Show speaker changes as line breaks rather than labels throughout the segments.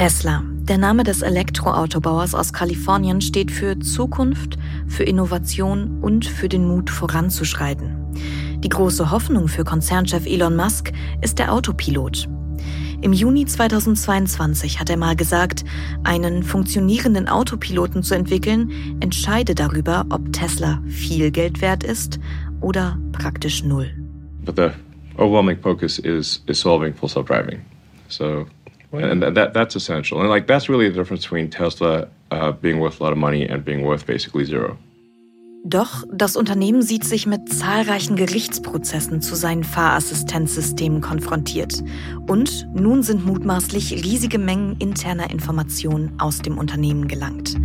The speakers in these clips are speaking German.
Tesla, der Name des Elektroautobauers aus Kalifornien, steht für Zukunft, für Innovation und für den Mut voranzuschreiten. Die große Hoffnung für Konzernchef Elon Musk ist der Autopilot. Im Juni 2022 hat er mal gesagt, einen funktionierenden Autopiloten zu entwickeln, entscheide darüber, ob Tesla viel Geld wert ist oder praktisch null.
But the overwhelming focus is is solving full self-driving. So and that that's essential. And like that's really the difference between Tesla uh, being worth a lot of money and being worth basically zero.
Doch das Unternehmen sieht sich mit zahlreichen Gerichtsprozessen zu seinen Fahrassistenzsystemen konfrontiert. Und nun sind mutmaßlich riesige Mengen interner Informationen aus dem Unternehmen gelangt.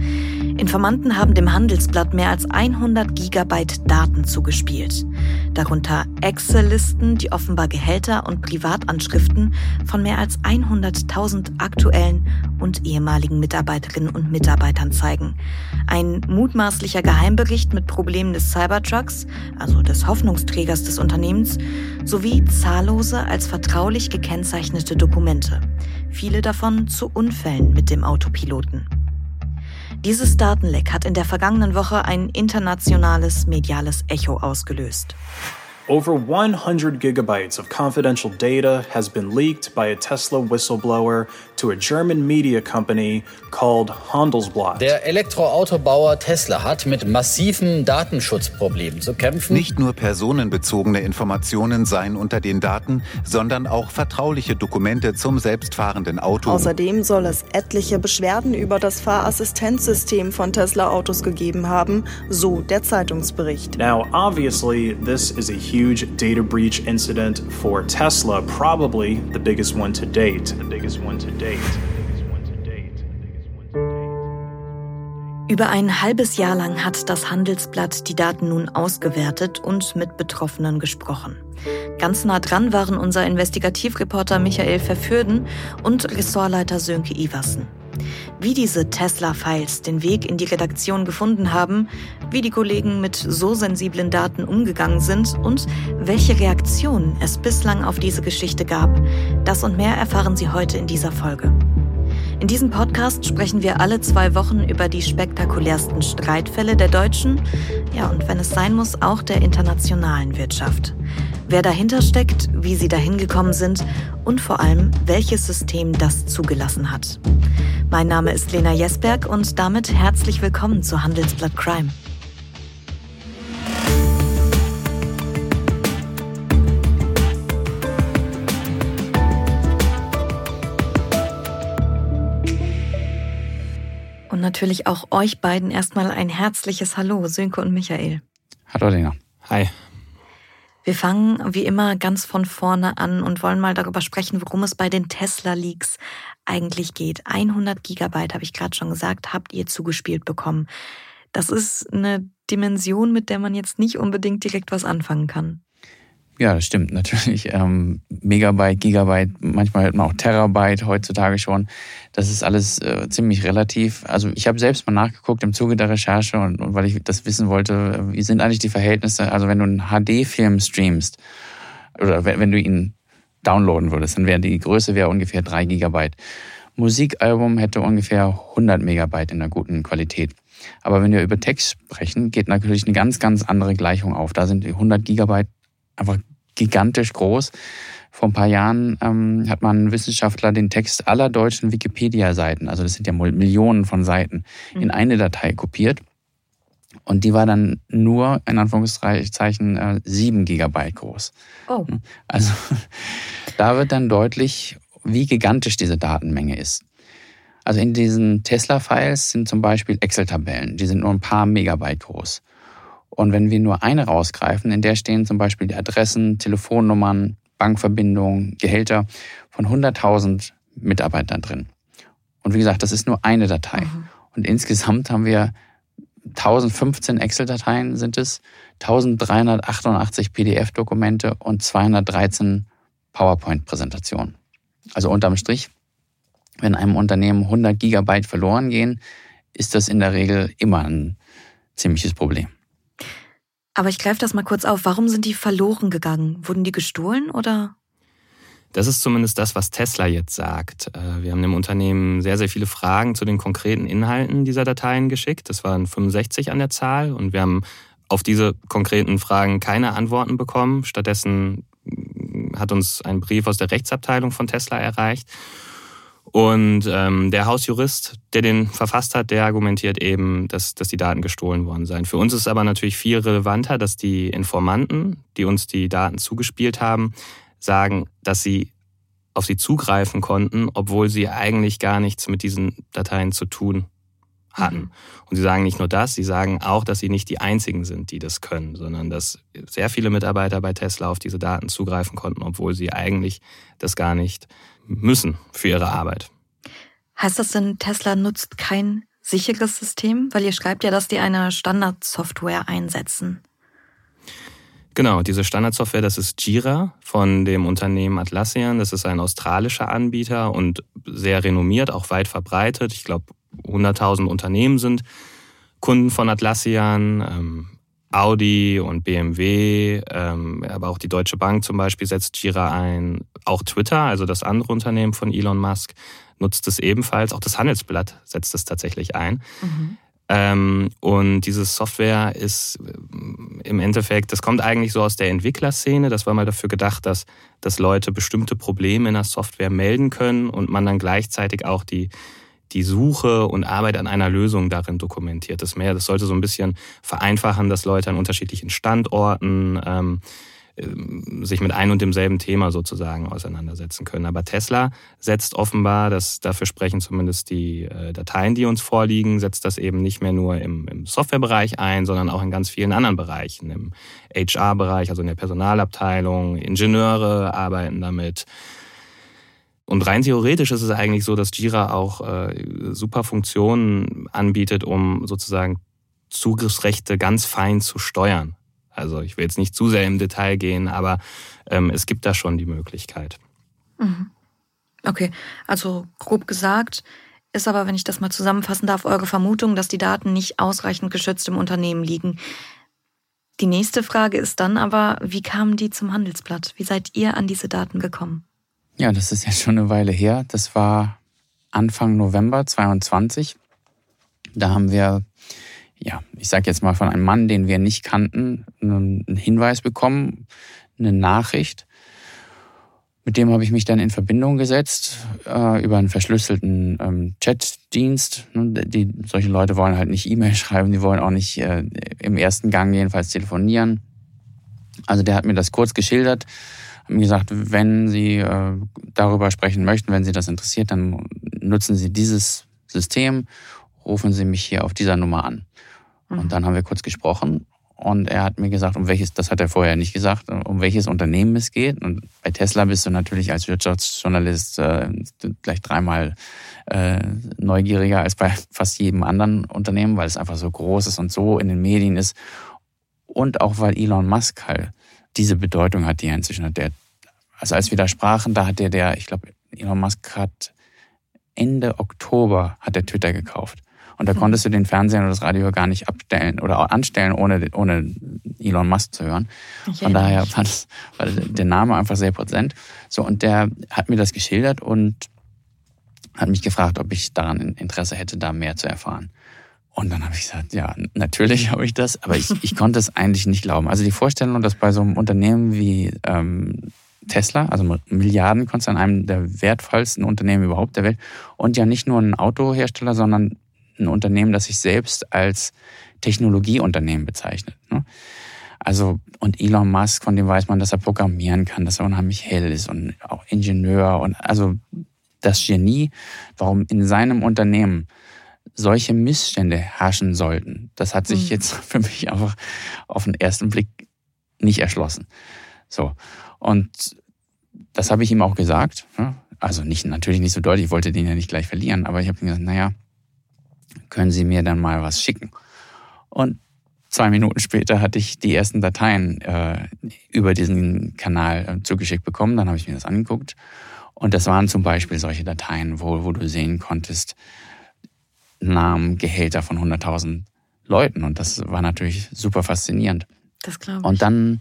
Informanten haben dem Handelsblatt mehr als 100 Gigabyte Daten zugespielt. Darunter Excel-Listen, die offenbar Gehälter und Privatanschriften von mehr als 100.000 aktuellen und ehemaligen Mitarbeiterinnen und Mitarbeitern zeigen. Ein mutmaßlicher Geheimbericht mit Problemen des Cybertrucks, also des Hoffnungsträgers des Unternehmens, sowie zahllose als vertraulich gekennzeichnete Dokumente. Viele davon zu Unfällen mit dem Autopiloten. Dieses Datenleck hat in der vergangenen Woche ein internationales mediales Echo ausgelöst.
Over 100 gigabytes of confidential data has been leaked by a Tesla whistleblower to a German media company called Handelsblatt.
Der Elektroautobauer Tesla hat mit massiven Datenschutzproblemen zu kämpfen.
Nicht nur personenbezogene Informationen seien unter den Daten, sondern auch vertrauliche Dokumente zum selbstfahrenden Auto.
Außerdem soll es etliche Beschwerden über das Fahrassistenzsystem von Tesla Autos gegeben haben, so der Zeitungsbericht.
Now, obviously, this is a huge data breach incident for Tesla, probably the biggest one to date. The biggest one to date.
Über ein halbes Jahr lang hat das Handelsblatt die Daten nun ausgewertet und mit Betroffenen gesprochen. Ganz nah dran waren unser Investigativreporter Michael Verfürden und Ressortleiter Sönke Iversen. Wie diese Tesla-Files den Weg in die Redaktion gefunden haben, wie die Kollegen mit so sensiblen Daten umgegangen sind und welche Reaktionen es bislang auf diese Geschichte gab, das und mehr erfahren Sie heute in dieser Folge. In diesem Podcast sprechen wir alle zwei Wochen über die spektakulärsten Streitfälle der deutschen, ja und wenn es sein muss, auch der internationalen Wirtschaft. Wer dahinter steckt, wie sie dahin gekommen sind und vor allem, welches System das zugelassen hat. Mein Name ist Lena Jesberg und damit herzlich willkommen zu Handelsblatt Crime. Und natürlich auch euch beiden erstmal ein herzliches Hallo, Sönke und Michael.
Hallo Lena.
Hi.
Wir fangen wie immer ganz von vorne an und wollen mal darüber sprechen, worum es bei den Tesla-Leaks eigentlich geht. 100 Gigabyte, habe ich gerade schon gesagt, habt ihr zugespielt bekommen. Das ist eine Dimension, mit der man jetzt nicht unbedingt direkt was anfangen kann.
Ja, das stimmt natürlich. Ähm, Megabyte, Gigabyte, manchmal hört man auch Terabyte heutzutage schon. Das ist alles äh, ziemlich relativ. Also ich habe selbst mal nachgeguckt im Zuge der Recherche und, und weil ich das wissen wollte, wie sind eigentlich die Verhältnisse? Also wenn du einen HD-Film streamst oder wenn, wenn du ihn downloaden würdest, dann wäre die Größe wäre ungefähr drei Gigabyte. Musikalbum hätte ungefähr 100 Megabyte in einer guten Qualität. Aber wenn wir über Text sprechen, geht natürlich eine ganz, ganz andere Gleichung auf. Da sind die 100 Gigabyte einfach gigantisch groß. Vor ein paar Jahren ähm, hat man Wissenschaftler den Text aller deutschen Wikipedia-Seiten, also das sind ja Millionen von Seiten, mhm. in eine Datei kopiert. Und die war dann nur, in Anführungszeichen, äh, sieben Gigabyte groß. Oh. Also da wird dann deutlich, wie gigantisch diese Datenmenge ist. Also in diesen Tesla-Files sind zum Beispiel Excel-Tabellen, die sind nur ein paar Megabyte groß. Und wenn wir nur eine rausgreifen, in der stehen zum Beispiel die Adressen, Telefonnummern, Bankverbindungen, Gehälter von 100.000 Mitarbeitern drin. Und wie gesagt, das ist nur eine Datei. Mhm. Und insgesamt haben wir 1015 Excel-Dateien sind es, 1388 PDF-Dokumente und 213 PowerPoint-Präsentationen. Also unterm Strich, wenn einem Unternehmen 100 Gigabyte verloren gehen, ist das in der Regel immer ein ziemliches Problem.
Aber ich greife das mal kurz auf. Warum sind die verloren gegangen? Wurden die gestohlen oder?
Das ist zumindest das, was Tesla jetzt sagt. Äh, wir haben dem Unternehmen sehr, sehr viele Fragen zu den konkreten Inhalten dieser Dateien geschickt. Das waren 65 an der Zahl und wir haben auf diese konkreten Fragen keine Antworten bekommen. Stattdessen hat uns ein Brief aus der Rechtsabteilung von Tesla erreicht. Und ähm, der Hausjurist, der den verfasst hat, der argumentiert eben, dass, dass die Daten gestohlen worden seien. Für uns ist aber natürlich viel relevanter, dass die Informanten, die uns die Daten zugespielt haben, sagen, dass sie auf sie zugreifen konnten, obwohl sie eigentlich gar nichts mit diesen Dateien zu tun hatten. Mhm. Und sie sagen nicht nur das, sie sagen auch, dass sie nicht die einzigen sind, die das können, sondern dass sehr viele Mitarbeiter bei Tesla auf diese Daten zugreifen konnten, obwohl sie eigentlich das gar nicht müssen für ihre Arbeit.
Heißt das denn, Tesla nutzt kein sicheres System? Weil ihr schreibt ja, dass die eine Standardsoftware einsetzen.
Genau, diese Standardsoftware, das ist Jira von dem Unternehmen Atlassian. Das ist ein australischer Anbieter und sehr renommiert, auch weit verbreitet. Ich glaube, 100.000 Unternehmen sind Kunden von Atlassian. Audi und BMW, ähm, aber auch die Deutsche Bank zum Beispiel setzt Jira ein. Auch Twitter, also das andere Unternehmen von Elon Musk, nutzt es ebenfalls. Auch das Handelsblatt setzt es tatsächlich ein. Mhm. Ähm, und diese Software ist äh, im Endeffekt, das kommt eigentlich so aus der Entwicklerszene. Das war mal dafür gedacht, dass, dass Leute bestimmte Probleme in der Software melden können und man dann gleichzeitig auch die, die Suche und Arbeit an einer Lösung darin dokumentiert. Das mehr, das sollte so ein bisschen vereinfachen, dass Leute an unterschiedlichen Standorten ähm, ähm, sich mit ein und demselben Thema sozusagen auseinandersetzen können. Aber Tesla setzt offenbar, das, dafür sprechen zumindest die äh, Dateien, die uns vorliegen, setzt das eben nicht mehr nur im, im Softwarebereich ein, sondern auch in ganz vielen anderen Bereichen. Im HR-Bereich, also in der Personalabteilung, Ingenieure arbeiten damit. Und rein theoretisch ist es eigentlich so, dass Jira auch äh, super Funktionen anbietet, um sozusagen Zugriffsrechte ganz fein zu steuern. Also ich will jetzt nicht zu sehr im Detail gehen, aber ähm, es gibt da schon die Möglichkeit.
Mhm. Okay, also grob gesagt ist aber, wenn ich das mal zusammenfassen darf, eure Vermutung, dass die Daten nicht ausreichend geschützt im Unternehmen liegen. Die nächste Frage ist dann aber, wie kamen die zum Handelsblatt? Wie seid ihr an diese Daten gekommen?
Ja, das ist ja schon eine Weile her. Das war Anfang November 22. Da haben wir ja, ich sage jetzt mal von einem Mann, den wir nicht kannten, einen Hinweis bekommen, eine Nachricht. Mit dem habe ich mich dann in Verbindung gesetzt äh, über einen verschlüsselten ähm, Chatdienst. Die, solche Leute wollen halt nicht E-Mail schreiben, die wollen auch nicht äh, im ersten Gang jedenfalls telefonieren. Also der hat mir das kurz geschildert, mir gesagt, wenn Sie äh, darüber sprechen möchten, wenn Sie das interessiert, dann nutzen Sie dieses System, rufen Sie mich hier auf dieser Nummer an. Und mhm. dann haben wir kurz gesprochen und er hat mir gesagt, um welches, das hat er vorher nicht gesagt, um welches Unternehmen es geht. Und bei Tesla bist du natürlich als Wirtschaftsjournalist äh, gleich dreimal äh, neugieriger als bei fast jedem anderen Unternehmen, weil es einfach so groß ist und so in den Medien ist. Und auch weil Elon Musk halt diese Bedeutung hat, die er inzwischen hat. Der, also als wir da sprachen, da hat der, der, ich glaube, Elon Musk hat Ende Oktober hat er Twitter gekauft. Und da mhm. konntest du den Fernseher oder das Radio gar nicht abstellen oder anstellen, ohne, ohne Elon Musk zu hören. Von daher war, das, war der Name einfach sehr präsent. So, und der hat mir das geschildert und hat mich gefragt, ob ich daran Interesse hätte, da mehr zu erfahren. Und dann habe ich gesagt, ja, natürlich habe ich das, aber ich, ich konnte es eigentlich nicht glauben. Also die Vorstellung, dass bei so einem Unternehmen wie ähm, Tesla, also Milliardenkonzern, einem der wertvollsten Unternehmen überhaupt der Welt und ja nicht nur ein Autohersteller, sondern ein Unternehmen, das sich selbst als Technologieunternehmen bezeichnet. Ne? Also, und Elon Musk, von dem weiß man, dass er programmieren kann, dass er unheimlich hell ist und auch Ingenieur und also das Genie, warum in seinem Unternehmen solche Missstände herrschen sollten, das hat sich mhm. jetzt für mich einfach auf den ersten Blick nicht erschlossen. So. Und das habe ich ihm auch gesagt. Ne? Also nicht, natürlich nicht so deutlich, ich wollte den ja nicht gleich verlieren, aber ich habe ihm gesagt, naja, können Sie mir dann mal was schicken? Und zwei Minuten später hatte ich die ersten Dateien äh, über diesen Kanal äh, zugeschickt bekommen. Dann habe ich mir das angeguckt. Und das waren zum Beispiel solche Dateien, wo, wo du sehen konntest, Namen, Gehälter von 100.000 Leuten. Und das war natürlich super faszinierend.
Das glaube ich.
Und dann,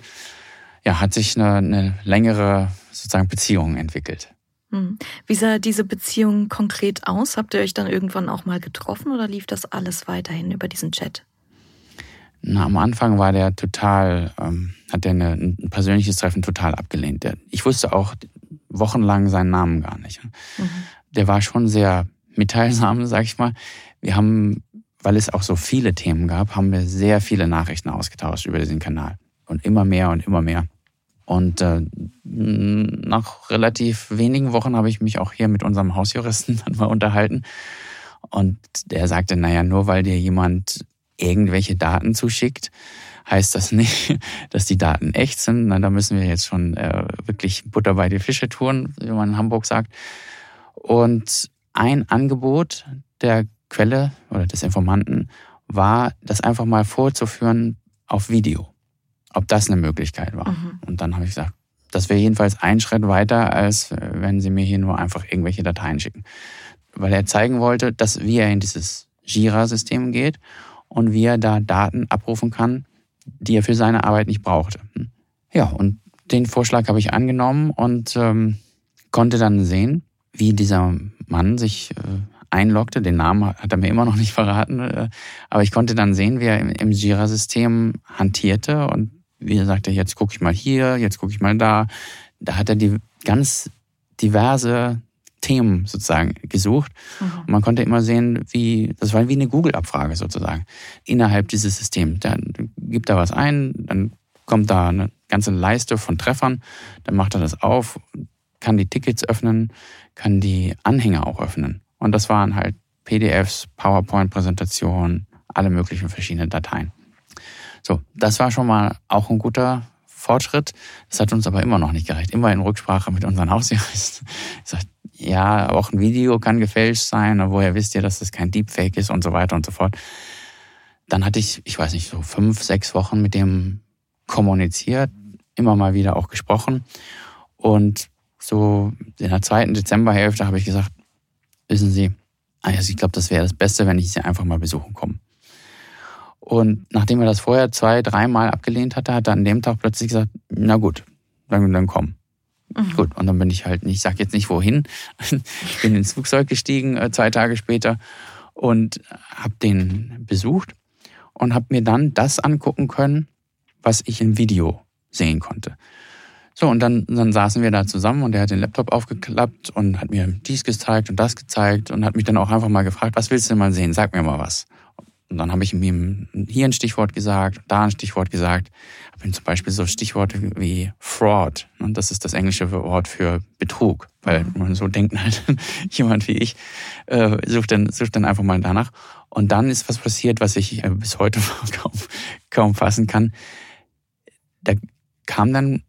ja, hat sich eine, eine längere sozusagen Beziehung entwickelt.
Hm. Wie sah diese Beziehung konkret aus? Habt ihr euch dann irgendwann auch mal getroffen oder lief das alles weiterhin über diesen Chat?
Na, am Anfang war der total, ähm, hat der eine, ein persönliches Treffen total abgelehnt. Der, ich wusste auch wochenlang seinen Namen gar nicht. Mhm. Der war schon sehr mitteilsam, sag ich mal. Wir haben, weil es auch so viele Themen gab, haben wir sehr viele Nachrichten ausgetauscht über diesen Kanal. Und immer mehr und immer mehr. Und äh, nach relativ wenigen Wochen habe ich mich auch hier mit unserem Hausjuristen dann mal unterhalten. Und der sagte, naja, nur weil dir jemand irgendwelche Daten zuschickt, heißt das nicht, dass die Daten echt sind. Na, da müssen wir jetzt schon äh, wirklich Butter bei die Fische tun, wie man in Hamburg sagt. Und ein Angebot der Quelle oder des Informanten war, das einfach mal vorzuführen auf Video. Ob das eine Möglichkeit war. Mhm. Und dann habe ich gesagt, das wäre jedenfalls ein Schritt weiter, als äh, wenn Sie mir hier nur einfach irgendwelche Dateien schicken. Weil er zeigen wollte, dass wie er in dieses Jira-System geht und wie er da Daten abrufen kann, die er für seine Arbeit nicht brauchte. Ja, und den Vorschlag habe ich angenommen und ähm, konnte dann sehen, wie dieser Mann sich äh, einloggte. Den Namen hat er mir immer noch nicht verraten, äh, aber ich konnte dann sehen, wie er im, im Jira-System hantierte und wie er sagte, jetzt gucke ich mal hier, jetzt gucke ich mal da. Da hat er die ganz diverse Themen sozusagen gesucht. Mhm. Und man konnte immer sehen, wie, das war wie eine Google-Abfrage sozusagen, innerhalb dieses Systems. Der gibt da was ein, dann kommt da eine ganze Leiste von Treffern, dann macht er das auf, kann die Tickets öffnen, kann die Anhänger auch öffnen. Und das waren halt PDFs, PowerPoint-Präsentationen, alle möglichen verschiedenen Dateien. So, das war schon mal auch ein guter Fortschritt. Das hat uns aber immer noch nicht gereicht. Immer in Rücksprache mit unseren Hausjuristen. Ich sage, ja, auch ein Video kann gefälscht sein, aber woher wisst ihr, dass das kein Deepfake ist und so weiter und so fort. Dann hatte ich, ich weiß nicht, so fünf, sechs Wochen mit dem kommuniziert, immer mal wieder auch gesprochen. Und so in der zweiten Dezemberhälfte habe ich gesagt, wissen Sie, also ich glaube, das wäre das Beste, wenn ich Sie einfach mal besuchen komme. Und nachdem er das vorher zwei, dreimal abgelehnt hatte, hat er an dem Tag plötzlich gesagt, na gut, dann, dann komm. Mhm. Gut, und dann bin ich halt nicht, ich sag jetzt nicht wohin, ich bin ins Flugzeug gestiegen äh, zwei Tage später und habe den besucht und habe mir dann das angucken können, was ich im Video sehen konnte. So, und dann, dann saßen wir da zusammen und er hat den Laptop aufgeklappt und hat mir dies gezeigt und das gezeigt und hat mich dann auch einfach mal gefragt, was willst du denn mal sehen? Sag mir mal was. Und dann habe ich ihm hier ein Stichwort gesagt, da ein Stichwort gesagt. Habe ihm zum Beispiel so Stichworte wie Fraud. Und das ist das englische Wort für Betrug. Weil mhm. man so denkt halt, jemand wie ich äh, sucht, dann, sucht dann einfach mal danach. Und dann ist was passiert, was ich äh, bis heute kaum, kaum fassen kann. Da kam dann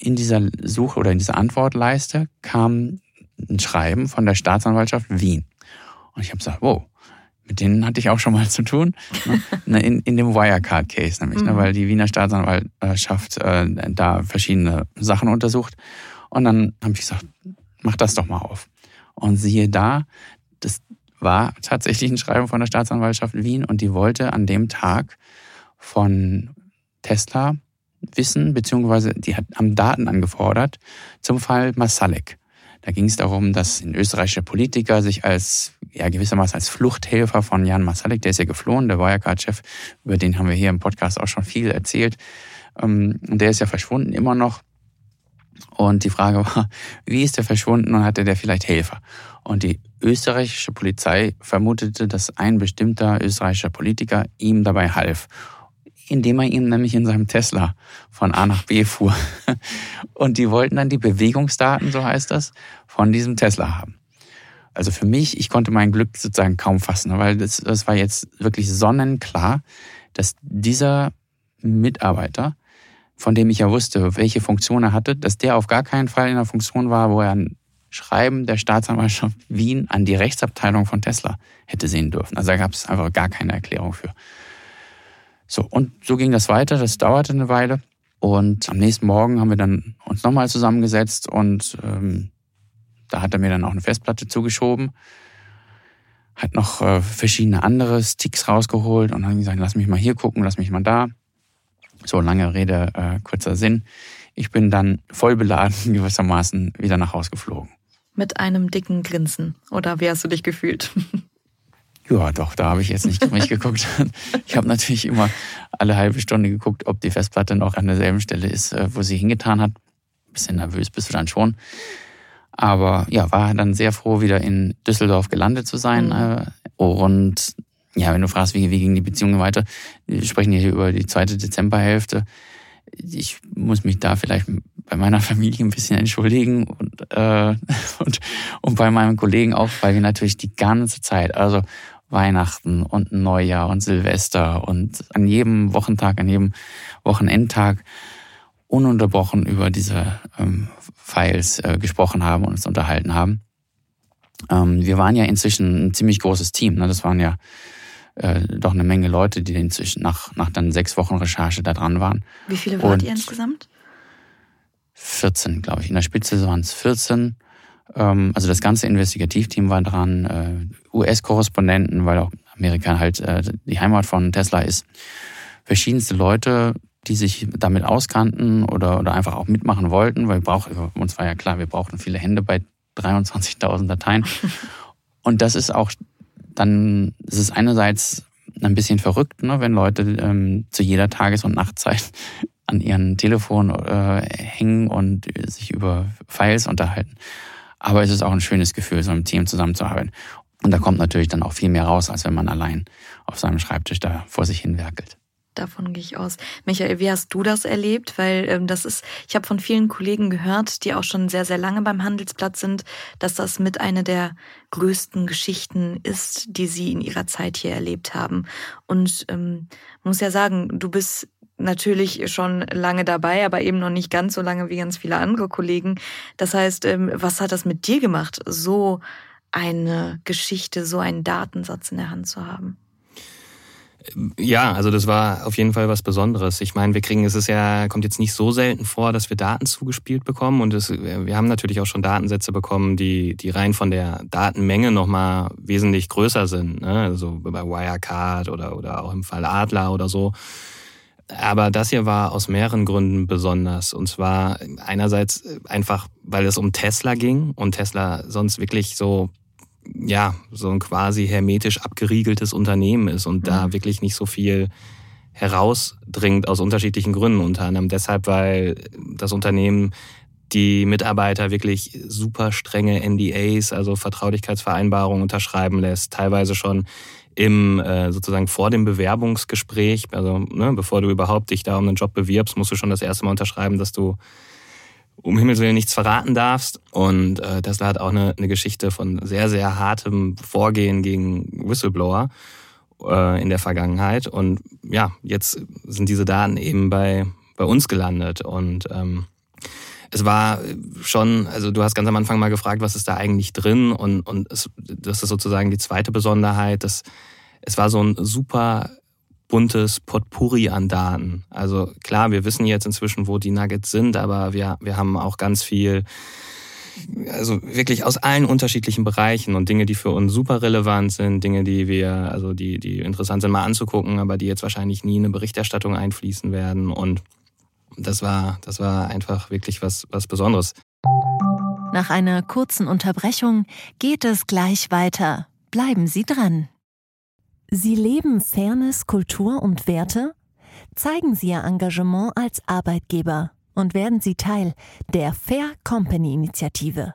in dieser Suche oder in dieser Antwortleiste kam ein Schreiben von der Staatsanwaltschaft Wien. Und ich habe gesagt, wow, mit denen hatte ich auch schon mal zu tun. Ne? in, in dem Wirecard-Case nämlich, ne? mhm. ne? weil die Wiener Staatsanwaltschaft äh, da verschiedene Sachen untersucht. Und dann habe ich gesagt, mach das doch mal auf. Und siehe da, das war tatsächlich ein Schreiben von der Staatsanwaltschaft Wien und die wollte an dem Tag von Tesla wissen, beziehungsweise die haben Daten angefordert zum Fall Masalek. Da ging es darum, dass ein österreichischer Politiker sich als ja gewissermaßen als Fluchthelfer von Jan Masalek, der ist ja geflohen, der Wirecard-Chef, über den haben wir hier im Podcast auch schon viel erzählt. Ähm, und der ist ja verschwunden immer noch. Und die Frage war, wie ist der verschwunden und hatte der vielleicht Helfer? Und die österreichische Polizei vermutete, dass ein bestimmter österreichischer Politiker ihm dabei half indem er ihn nämlich in seinem Tesla von A nach B fuhr. Und die wollten dann die Bewegungsdaten, so heißt das, von diesem Tesla haben. Also für mich, ich konnte mein Glück sozusagen kaum fassen, weil das, das war jetzt wirklich sonnenklar, dass dieser Mitarbeiter, von dem ich ja wusste, welche Funktion er hatte, dass der auf gar keinen Fall in einer Funktion war, wo er ein Schreiben der Staatsanwaltschaft Wien an die Rechtsabteilung von Tesla hätte sehen dürfen. Also da gab es einfach gar keine Erklärung für. So, und so ging das weiter, das dauerte eine Weile. Und am nächsten Morgen haben wir dann uns nochmal zusammengesetzt und ähm, da hat er mir dann auch eine Festplatte zugeschoben, hat noch äh, verschiedene andere Sticks rausgeholt und dann gesagt, lass mich mal hier gucken, lass mich mal da. So, lange Rede, äh, kurzer Sinn. Ich bin dann voll beladen gewissermaßen wieder nach Hause geflogen.
Mit einem dicken Grinsen. Oder wie hast du dich gefühlt?
Ja, doch, da habe ich jetzt nicht mich geguckt. Ich habe natürlich immer alle halbe Stunde geguckt, ob die Festplatte noch an derselben Stelle ist, äh, wo sie hingetan hat. Ein bisschen nervös bist du dann schon. Aber ja, war dann sehr froh, wieder in Düsseldorf gelandet zu sein. Mhm. Und ja, wenn du fragst, wie, wie ging die Beziehung weiter, wir sprechen hier über die zweite Dezemberhälfte. Ich muss mich da vielleicht bei meiner Familie ein bisschen entschuldigen und, äh, und, und bei meinen Kollegen auch, weil wir natürlich die ganze Zeit, also Weihnachten und Neujahr und Silvester und an jedem Wochentag, an jedem Wochenendtag ununterbrochen über diese ähm, Files äh, gesprochen haben und uns unterhalten haben. Ähm, wir waren ja inzwischen ein ziemlich großes Team. Ne? Das waren ja äh, doch eine Menge Leute, die inzwischen nach, nach dann sechs Wochen Recherche da dran waren.
Wie viele wart und ihr insgesamt?
14, glaube ich. In der Spitze waren es 14. Ähm, also das ganze Investigativteam war dran, äh, US-Korrespondenten, weil auch Amerika halt äh, die Heimat von Tesla ist. Verschiedenste Leute, die sich damit auskannten oder, oder einfach auch mitmachen wollten, weil wir brauchen, uns war ja klar, wir brauchten viele Hände bei 23.000 Dateien. Und das ist auch dann, es ist einerseits ein bisschen verrückt, ne, wenn Leute ähm, zu jeder Tages- und Nachtzeit an ihren Telefon äh, hängen und sich über Files unterhalten. Aber es ist auch ein schönes Gefühl, so im Team zusammenzuarbeiten. Und da kommt natürlich dann auch viel mehr raus, als wenn man allein auf seinem Schreibtisch da vor sich hin werkelt.
Davon gehe ich aus. Michael, wie hast du das erlebt? Weil ähm, das ist, ich habe von vielen Kollegen gehört, die auch schon sehr, sehr lange beim Handelsplatz sind, dass das mit einer der größten Geschichten ist, die sie in ihrer Zeit hier erlebt haben. Und ähm, muss ja sagen, du bist natürlich schon lange dabei, aber eben noch nicht ganz so lange wie ganz viele andere Kollegen. Das heißt, ähm, was hat das mit dir gemacht, so eine Geschichte, so einen Datensatz in der Hand zu haben?
Ja, also das war auf jeden Fall was Besonderes. Ich meine, wir kriegen, es ist ja, kommt jetzt nicht so selten vor, dass wir Daten zugespielt bekommen und es, wir haben natürlich auch schon Datensätze bekommen, die, die rein von der Datenmenge nochmal wesentlich größer sind. Ne? Also bei Wirecard oder, oder auch im Fall Adler oder so. Aber das hier war aus mehreren Gründen besonders. Und zwar einerseits einfach, weil es um Tesla ging und Tesla sonst wirklich so, ja, so ein quasi hermetisch abgeriegeltes Unternehmen ist und mhm. da wirklich nicht so viel herausdringt aus unterschiedlichen Gründen. Unter anderem deshalb, weil das Unternehmen die Mitarbeiter wirklich super strenge NDAs, also Vertraulichkeitsvereinbarungen unterschreiben lässt, teilweise schon im äh, sozusagen vor dem Bewerbungsgespräch, also ne, bevor du überhaupt dich da um einen Job bewirbst, musst du schon das erste Mal unterschreiben, dass du um Himmels Willen nichts verraten darfst. Und äh, Tesla hat auch eine, eine Geschichte von sehr, sehr hartem Vorgehen gegen Whistleblower äh, in der Vergangenheit. Und ja, jetzt sind diese Daten eben bei, bei uns gelandet. Und ähm, es war schon, also du hast ganz am Anfang mal gefragt, was ist da eigentlich drin und, und es, das ist sozusagen die zweite Besonderheit, dass es war so ein super buntes Potpourri an Daten. Also klar, wir wissen jetzt inzwischen, wo die Nuggets sind, aber wir, wir haben auch ganz viel, also wirklich aus allen unterschiedlichen Bereichen und Dinge, die für uns super relevant sind, Dinge, die wir, also die, die interessant sind mal anzugucken, aber die jetzt wahrscheinlich nie in eine Berichterstattung einfließen werden und das war, das war einfach wirklich was, was Besonderes.
Nach einer kurzen Unterbrechung geht es gleich weiter. Bleiben Sie dran. Sie leben Fairness, Kultur und Werte? Zeigen Sie Ihr Engagement als Arbeitgeber und werden Sie Teil der Fair Company Initiative.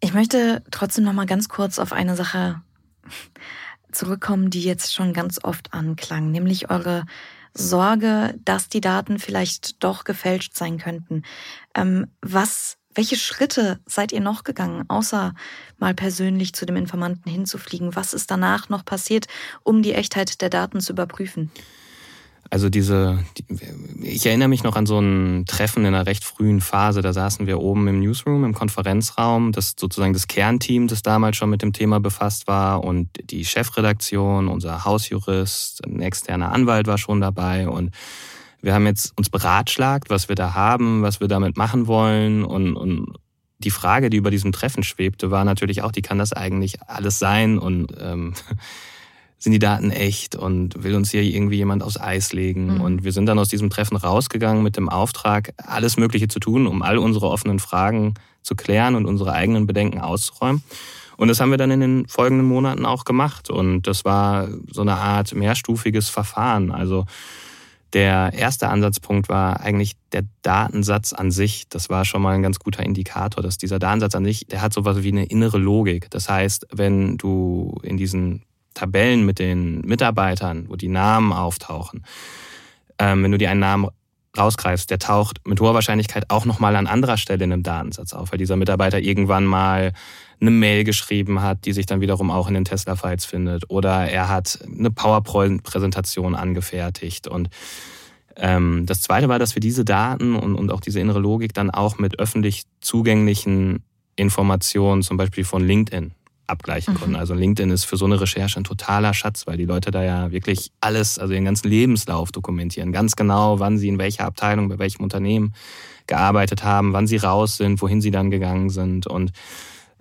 Ich möchte trotzdem noch mal ganz kurz auf eine Sache zurückkommen, die jetzt schon ganz oft anklang, nämlich eure Sorge, dass die Daten vielleicht doch gefälscht sein könnten. Ähm, was Welche Schritte seid ihr noch gegangen, außer mal persönlich zu dem Informanten hinzufliegen? Was ist danach noch passiert, um die Echtheit der Daten zu überprüfen?
Also diese, ich erinnere mich noch an so ein Treffen in einer recht frühen Phase. Da saßen wir oben im Newsroom, im Konferenzraum, das sozusagen das Kernteam, das damals schon mit dem Thema befasst war. Und die Chefredaktion, unser Hausjurist, ein externer Anwalt war schon dabei. Und wir haben jetzt uns beratschlagt, was wir da haben, was wir damit machen wollen. Und, und die Frage, die über diesem Treffen schwebte, war natürlich auch, die kann das eigentlich alles sein? Und ähm, sind die Daten echt und will uns hier irgendwie jemand aufs Eis legen. Mhm. Und wir sind dann aus diesem Treffen rausgegangen mit dem Auftrag, alles Mögliche zu tun, um all unsere offenen Fragen zu klären und unsere eigenen Bedenken auszuräumen. Und das haben wir dann in den folgenden Monaten auch gemacht. Und das war so eine Art mehrstufiges Verfahren. Also der erste Ansatzpunkt war eigentlich der Datensatz an sich. Das war schon mal ein ganz guter Indikator, dass dieser Datensatz an sich, der hat sowas wie eine innere Logik. Das heißt, wenn du in diesen Tabellen mit den Mitarbeitern, wo die Namen auftauchen, ähm, wenn du dir einen Namen rausgreifst, der taucht mit hoher Wahrscheinlichkeit auch nochmal an anderer Stelle in einem Datensatz auf, weil dieser Mitarbeiter irgendwann mal eine Mail geschrieben hat, die sich dann wiederum auch in den Tesla-Files findet. Oder er hat eine PowerPoint-Präsentation angefertigt. Und ähm, das Zweite war, dass wir diese Daten und, und auch diese innere Logik dann auch mit öffentlich zugänglichen Informationen, zum Beispiel von LinkedIn, abgleichen mhm. konnten. Also LinkedIn ist für so eine Recherche ein totaler Schatz, weil die Leute da ja wirklich alles, also ihren ganzen Lebenslauf dokumentieren. Ganz genau, wann sie in welcher Abteilung, bei welchem Unternehmen gearbeitet haben, wann sie raus sind, wohin sie dann gegangen sind. Und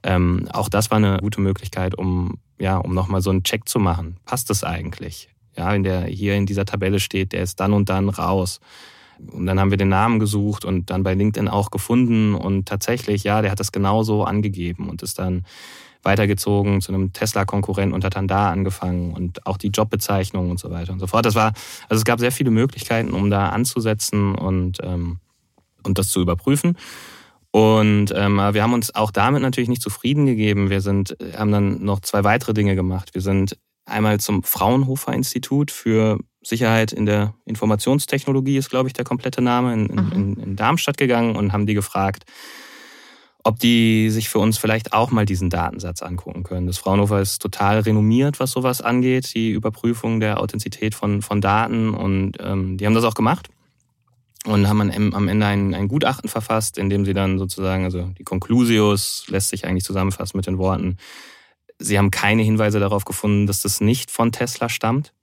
ähm, auch das war eine gute Möglichkeit, um, ja, um nochmal so einen Check zu machen. Passt es eigentlich? Ja, wenn der hier in dieser Tabelle steht, der ist dann und dann raus. Und dann haben wir den Namen gesucht und dann bei LinkedIn auch gefunden und tatsächlich, ja, der hat das genauso angegeben und ist dann weitergezogen zu einem Tesla-Konkurrent und hat dann da angefangen und auch die Jobbezeichnung und so weiter und so fort. Das war, also es gab sehr viele Möglichkeiten, um da anzusetzen und, ähm, und das zu überprüfen. Und ähm, wir haben uns auch damit natürlich nicht zufrieden gegeben. Wir sind, haben dann noch zwei weitere Dinge gemacht. Wir sind einmal zum Fraunhofer Institut für Sicherheit in der Informationstechnologie, ist, glaube ich, der komplette Name, in, in, mhm. in Darmstadt gegangen und haben die gefragt, ob die sich für uns vielleicht auch mal diesen Datensatz angucken können. Das Fraunhofer ist total renommiert, was sowas angeht, die Überprüfung der Authentizität von, von Daten. Und ähm, die haben das auch gemacht und haben am Ende ein, ein Gutachten verfasst, in dem sie dann sozusagen, also die Conclusius lässt sich eigentlich zusammenfassen mit den Worten, sie haben keine Hinweise darauf gefunden, dass das nicht von Tesla stammt.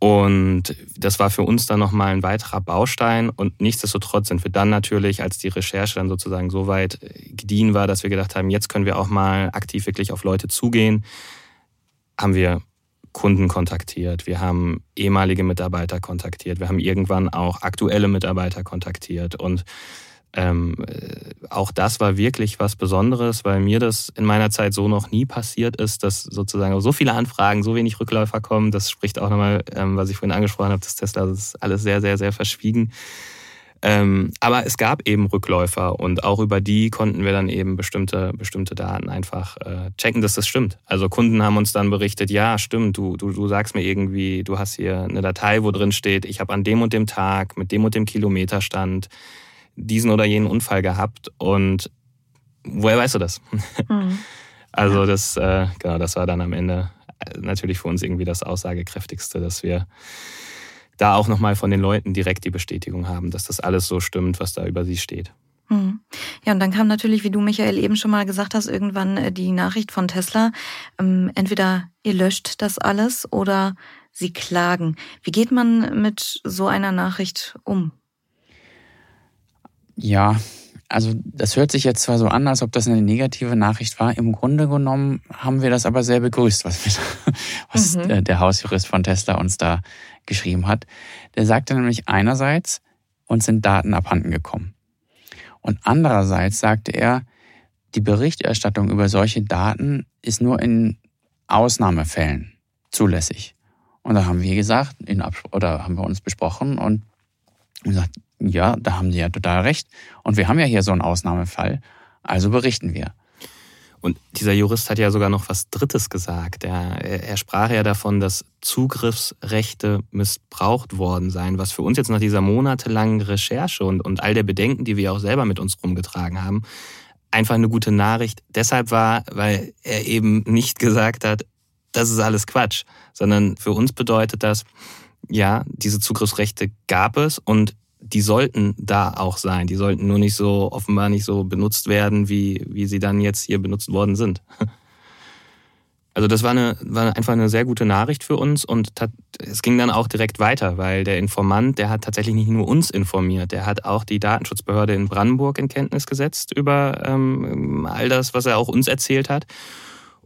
Und das war für uns dann nochmal ein weiterer Baustein. Und nichtsdestotrotz sind wir dann natürlich, als die Recherche dann sozusagen so weit gediehen war, dass wir gedacht haben, jetzt können wir auch mal aktiv wirklich auf Leute zugehen, haben wir Kunden kontaktiert, wir haben ehemalige Mitarbeiter kontaktiert, wir haben irgendwann auch aktuelle Mitarbeiter kontaktiert. Und ähm, äh, auch das war wirklich was Besonderes, weil mir das in meiner Zeit so noch nie passiert ist, dass sozusagen so viele Anfragen, so wenig Rückläufer kommen. Das spricht auch nochmal, ähm, was ich vorhin angesprochen habe, das Tesla, das ist alles sehr, sehr, sehr verschwiegen. Ähm, aber es gab eben Rückläufer und auch über die konnten wir dann eben bestimmte, bestimmte Daten einfach äh, checken, dass das stimmt. Also Kunden haben uns dann berichtet, ja, stimmt, du, du, du sagst mir irgendwie, du hast hier eine Datei, wo drin steht, ich habe an dem und dem Tag mit dem und dem Kilometerstand diesen oder jenen Unfall gehabt und woher weißt du das? Mhm. Also das, äh, genau, das war dann am Ende äh, natürlich für uns irgendwie das Aussagekräftigste, dass wir da auch nochmal von den Leuten direkt die Bestätigung haben, dass das alles so stimmt, was da über sie steht.
Mhm. Ja, und dann kam natürlich, wie du, Michael, eben schon mal gesagt hast, irgendwann äh, die Nachricht von Tesla. Ähm, entweder ihr löscht das alles oder sie klagen. Wie geht man mit so einer Nachricht um?
Ja, also das hört sich jetzt zwar so an, als ob das eine negative Nachricht war. Im Grunde genommen haben wir das aber sehr begrüßt, was, wir, was mhm. der Hausjurist von Tesla uns da geschrieben hat. Der sagte nämlich einerseits, uns sind Daten abhanden gekommen. Und andererseits sagte er, die Berichterstattung über solche Daten ist nur in Ausnahmefällen zulässig. Und da haben wir gesagt, in oder haben wir uns besprochen und gesagt, ja, da haben Sie ja total recht. Und wir haben ja hier so einen Ausnahmefall, also berichten wir.
Und dieser Jurist hat ja sogar noch was Drittes gesagt. Er, er sprach ja davon, dass Zugriffsrechte missbraucht worden seien, was für uns jetzt nach dieser monatelangen Recherche und, und all der Bedenken, die wir auch selber mit uns rumgetragen haben, einfach eine gute Nachricht deshalb war, weil er eben nicht gesagt hat, das ist alles Quatsch, sondern für uns bedeutet das, ja, diese Zugriffsrechte gab es und die sollten da auch sein. Die sollten nur nicht so, offenbar nicht so benutzt werden, wie, wie sie dann jetzt hier benutzt worden sind. Also das war, eine, war einfach eine sehr gute Nachricht für uns und es ging dann auch direkt weiter, weil der Informant, der hat tatsächlich nicht nur uns informiert, der hat auch die Datenschutzbehörde in Brandenburg in Kenntnis gesetzt über ähm, all das, was er auch uns erzählt hat.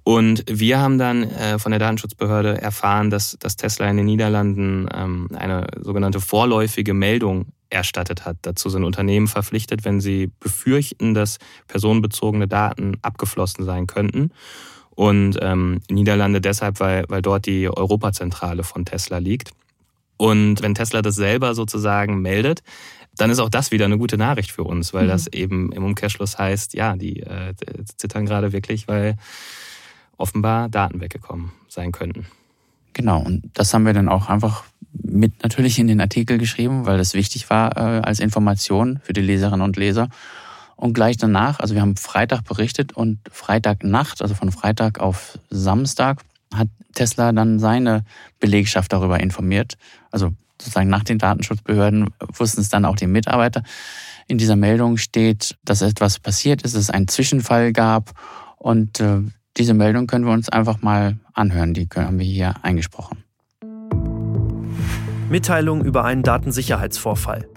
Und wir haben dann äh, von der Datenschutzbehörde erfahren, dass, dass Tesla in den Niederlanden ähm, eine sogenannte vorläufige Meldung erstattet hat. Dazu sind Unternehmen verpflichtet, wenn sie befürchten, dass personenbezogene Daten abgeflossen sein könnten. Und ähm, Niederlande deshalb, weil, weil dort die Europazentrale von Tesla liegt. Und wenn Tesla das selber sozusagen meldet, dann ist auch das wieder eine gute Nachricht für uns, weil mhm. das eben im Umkehrschluss heißt, ja, die äh, zittern gerade wirklich, weil offenbar Daten weggekommen sein könnten.
Genau, und das haben wir dann auch einfach mit natürlich in den Artikel geschrieben, weil das wichtig war äh, als Information für die Leserinnen und Leser. Und gleich danach, also wir haben Freitag berichtet und Freitagnacht, also von Freitag auf Samstag, hat Tesla dann seine Belegschaft darüber informiert. Also sozusagen nach den Datenschutzbehörden wussten es dann auch die Mitarbeiter. In dieser Meldung steht, dass etwas passiert ist, dass es einen Zwischenfall gab und äh, diese Meldung können wir uns einfach mal anhören. Die haben wir hier eingesprochen.
Mitteilung über einen Datensicherheitsvorfall.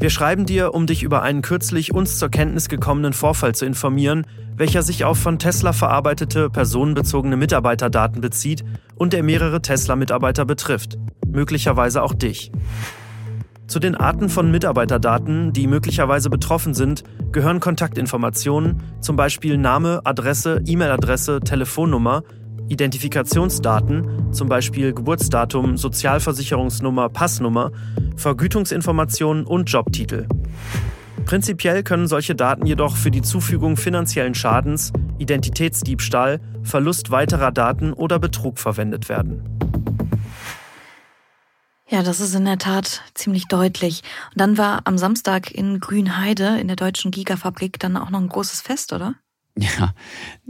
Wir schreiben dir, um dich über einen kürzlich uns zur Kenntnis gekommenen Vorfall zu informieren, welcher sich auf von Tesla verarbeitete personenbezogene Mitarbeiterdaten bezieht und der mehrere Tesla-Mitarbeiter betrifft, möglicherweise auch dich. Zu den Arten von Mitarbeiterdaten, die möglicherweise betroffen sind, gehören Kontaktinformationen, zum Beispiel Name, Adresse, E-Mail-Adresse, Telefonnummer, Identifikationsdaten, zum Beispiel Geburtsdatum, Sozialversicherungsnummer, Passnummer, Vergütungsinformationen und Jobtitel. Prinzipiell können solche Daten jedoch für die Zufügung finanziellen Schadens, Identitätsdiebstahl, Verlust weiterer Daten oder Betrug verwendet werden.
Ja, das ist in der Tat ziemlich deutlich. Und dann war am Samstag in Grünheide in der deutschen Gigafabrik dann auch noch ein großes Fest, oder?
Ja,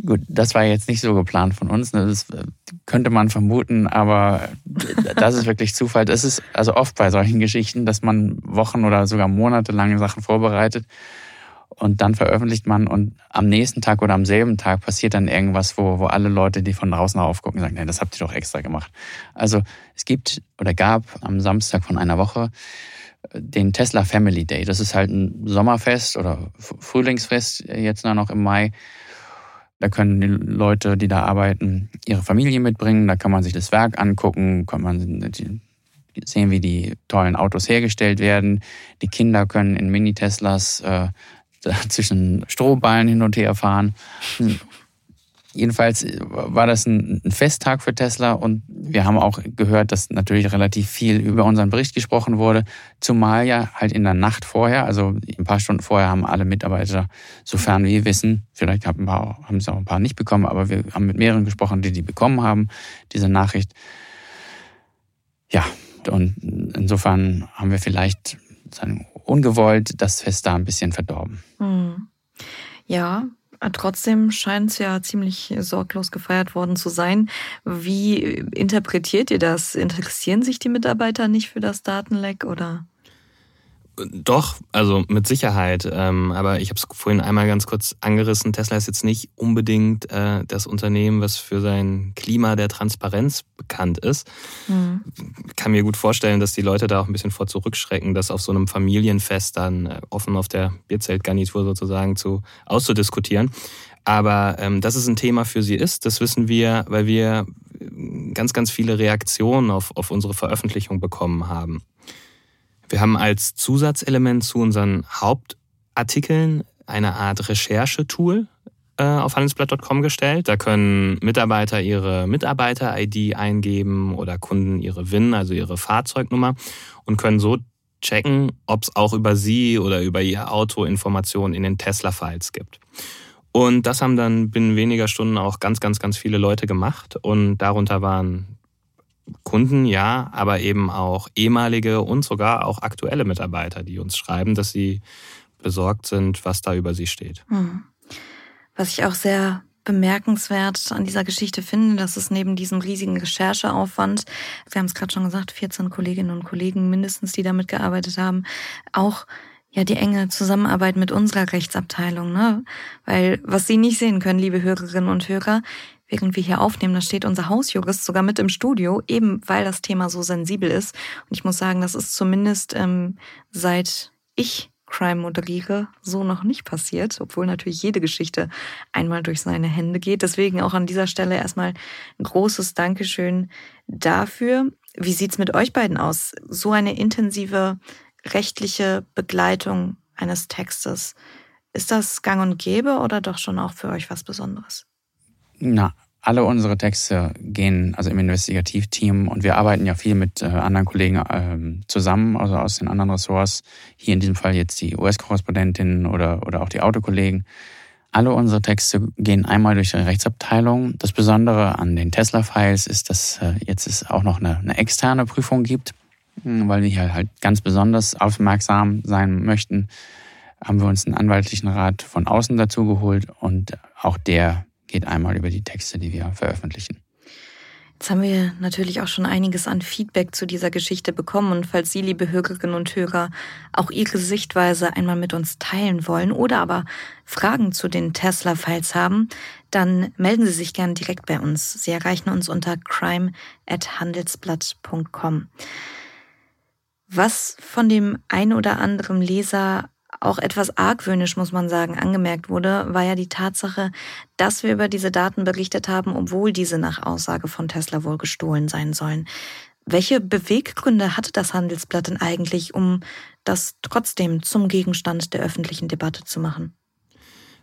gut, das war jetzt nicht so geplant von uns. Ne? Das äh, könnte man vermuten, aber das ist wirklich Zufall. Das ist also oft bei solchen Geschichten, dass man Wochen oder sogar monatelange Sachen vorbereitet und dann veröffentlicht man und am nächsten Tag oder am selben Tag passiert dann irgendwas, wo, wo alle Leute, die von draußen aufgucken, sagen, nein, das habt ihr doch extra gemacht. Also es gibt oder gab am Samstag von einer Woche äh, den Tesla Family Day. Das ist halt ein Sommerfest oder Frühlingsfest jetzt noch im Mai. Da können die Leute, die da arbeiten, ihre Familie mitbringen. Da kann man sich das Werk angucken, kann man sehen, wie die tollen Autos hergestellt werden. Die Kinder können in Mini-Teslas äh, zwischen Strohballen hin und her fahren. Jedenfalls war das ein Festtag für Tesla und wir haben auch gehört, dass natürlich relativ viel über unseren Bericht gesprochen wurde, zumal ja halt in der Nacht vorher, also ein paar Stunden vorher haben alle Mitarbeiter, sofern wir wissen, vielleicht haben, paar, haben es auch ein paar nicht bekommen, aber wir haben mit mehreren gesprochen, die die bekommen haben, diese Nachricht. Ja, und insofern haben wir vielleicht ungewollt das Fest da ein bisschen verdorben.
Hm. Ja, trotzdem scheint es ja ziemlich sorglos gefeiert worden zu sein. Wie interpretiert ihr das? Interessieren sich die Mitarbeiter nicht für das Datenleck oder?
Doch, also mit Sicherheit. Ähm, aber ich habe es vorhin einmal ganz kurz angerissen. Tesla ist jetzt nicht unbedingt äh, das Unternehmen, was für sein Klima der Transparenz bekannt ist. Mhm. Ich kann mir gut vorstellen, dass die Leute da auch ein bisschen vor zurückschrecken, das auf so einem Familienfest dann äh, offen auf der Bierzeltgarnitur sozusagen zu auszudiskutieren. Aber ähm, dass es ein Thema für sie ist, das wissen wir, weil wir ganz, ganz viele Reaktionen auf, auf unsere Veröffentlichung bekommen haben. Wir haben als Zusatzelement zu unseren Hauptartikeln eine Art Recherchetool äh, auf handelsblatt.com gestellt. Da können Mitarbeiter ihre Mitarbeiter-ID eingeben oder Kunden ihre WIN, also ihre Fahrzeugnummer und können so checken, ob es auch über sie oder über ihr Auto Informationen in den Tesla-Files gibt. Und das haben dann binnen weniger Stunden auch ganz, ganz, ganz viele Leute gemacht. Und darunter waren Kunden, ja, aber eben auch ehemalige und sogar auch aktuelle Mitarbeiter, die uns schreiben, dass sie besorgt sind, was da über sie steht.
Hm. Was ich auch sehr bemerkenswert an dieser Geschichte finde, dass es neben diesem riesigen Rechercheaufwand, wir haben es gerade schon gesagt, 14 Kolleginnen und Kollegen mindestens, die damit gearbeitet haben, auch ja die enge Zusammenarbeit mit unserer Rechtsabteilung, ne? Weil was Sie nicht sehen können, liebe Hörerinnen und Hörer, während wir hier aufnehmen, da steht unser Hausjurist sogar mit im Studio, eben weil das Thema so sensibel ist. Und ich muss sagen, das ist zumindest ähm, seit ich Crime moderiere, so noch nicht passiert, obwohl natürlich jede Geschichte einmal durch seine Hände geht. Deswegen auch an dieser Stelle erstmal ein großes Dankeschön dafür. Wie sieht's mit euch beiden aus? So eine intensive rechtliche Begleitung eines Textes. Ist das gang und gäbe oder doch schon auch für euch was Besonderes?
Na, alle unsere Texte gehen also im Investigativteam und wir arbeiten ja viel mit äh, anderen Kollegen ähm, zusammen, also aus den anderen Ressorts. Hier in diesem Fall jetzt die US-Korrespondentin oder, oder auch die Autokollegen. Alle unsere Texte gehen einmal durch die Rechtsabteilung. Das Besondere an den Tesla-Files ist, dass äh, jetzt es auch noch eine, eine externe Prüfung gibt, hm, weil wir hier halt ganz besonders aufmerksam sein möchten. Haben wir uns einen anwaltlichen Rat von außen dazu geholt und auch der geht einmal über die Texte, die wir veröffentlichen.
Jetzt haben wir natürlich auch schon einiges an Feedback zu dieser Geschichte bekommen und falls Sie, liebe Hörerinnen und Hörer, auch Ihre Sichtweise einmal mit uns teilen wollen oder aber Fragen zu den Tesla-Files haben, dann melden Sie sich gern direkt bei uns. Sie erreichen uns unter crime@handelsblatt.com. Was von dem ein oder anderen Leser auch etwas argwöhnisch, muss man sagen, angemerkt wurde, war ja die Tatsache, dass wir über diese Daten berichtet haben, obwohl diese nach Aussage von Tesla wohl gestohlen sein sollen. Welche Beweggründe hatte das Handelsblatt denn eigentlich, um das trotzdem zum Gegenstand der öffentlichen Debatte zu machen?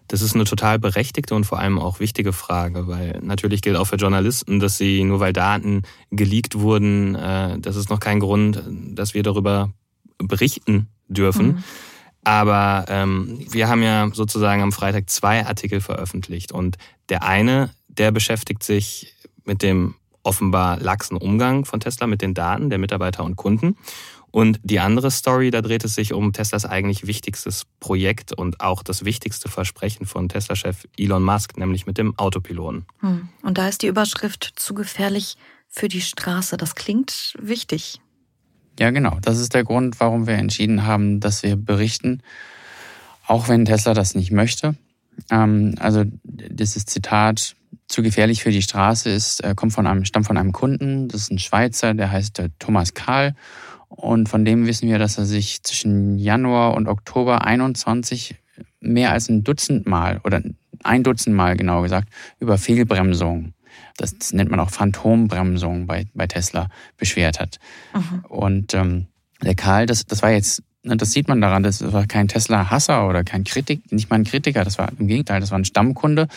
Das ist eine total berechtigte und vor allem auch wichtige Frage, weil natürlich gilt auch für Journalisten, dass sie nur weil Daten geleakt wurden, äh, das ist noch kein Grund, dass wir darüber berichten dürfen. Mhm. Aber ähm, wir haben ja sozusagen am Freitag zwei Artikel veröffentlicht und der eine, der beschäftigt sich mit dem offenbar laxen Umgang von Tesla mit den Daten der Mitarbeiter und Kunden. Und die andere Story, da dreht es sich um Teslas eigentlich wichtigstes Projekt und auch das wichtigste Versprechen von Tesla-Chef Elon Musk, nämlich mit dem Autopiloten.
Hm. Und da ist die Überschrift zu gefährlich für die Straße. Das klingt wichtig.
Ja, genau. Das ist der Grund, warum wir entschieden haben, dass wir berichten, auch wenn Tesla das nicht möchte. Ähm, also dieses Zitat zu gefährlich für die Straße ist, äh, kommt von einem, stammt von einem Kunden. Das ist ein Schweizer, der heißt äh, Thomas Kahl. Und von dem wissen wir, dass er sich zwischen Januar und Oktober 21 mehr als ein Dutzend Mal oder ein Dutzend Mal genau gesagt über Fehlbremsungen das, das nennt man auch Phantombremsung bei, bei Tesla, beschwert hat. Mhm. Und ähm, der Karl, das, das war jetzt, ne, das sieht man daran, das war kein Tesla-Hasser oder kein Kritik, nicht mal ein Kritiker, das war im Gegenteil, das war ein Stammkunde,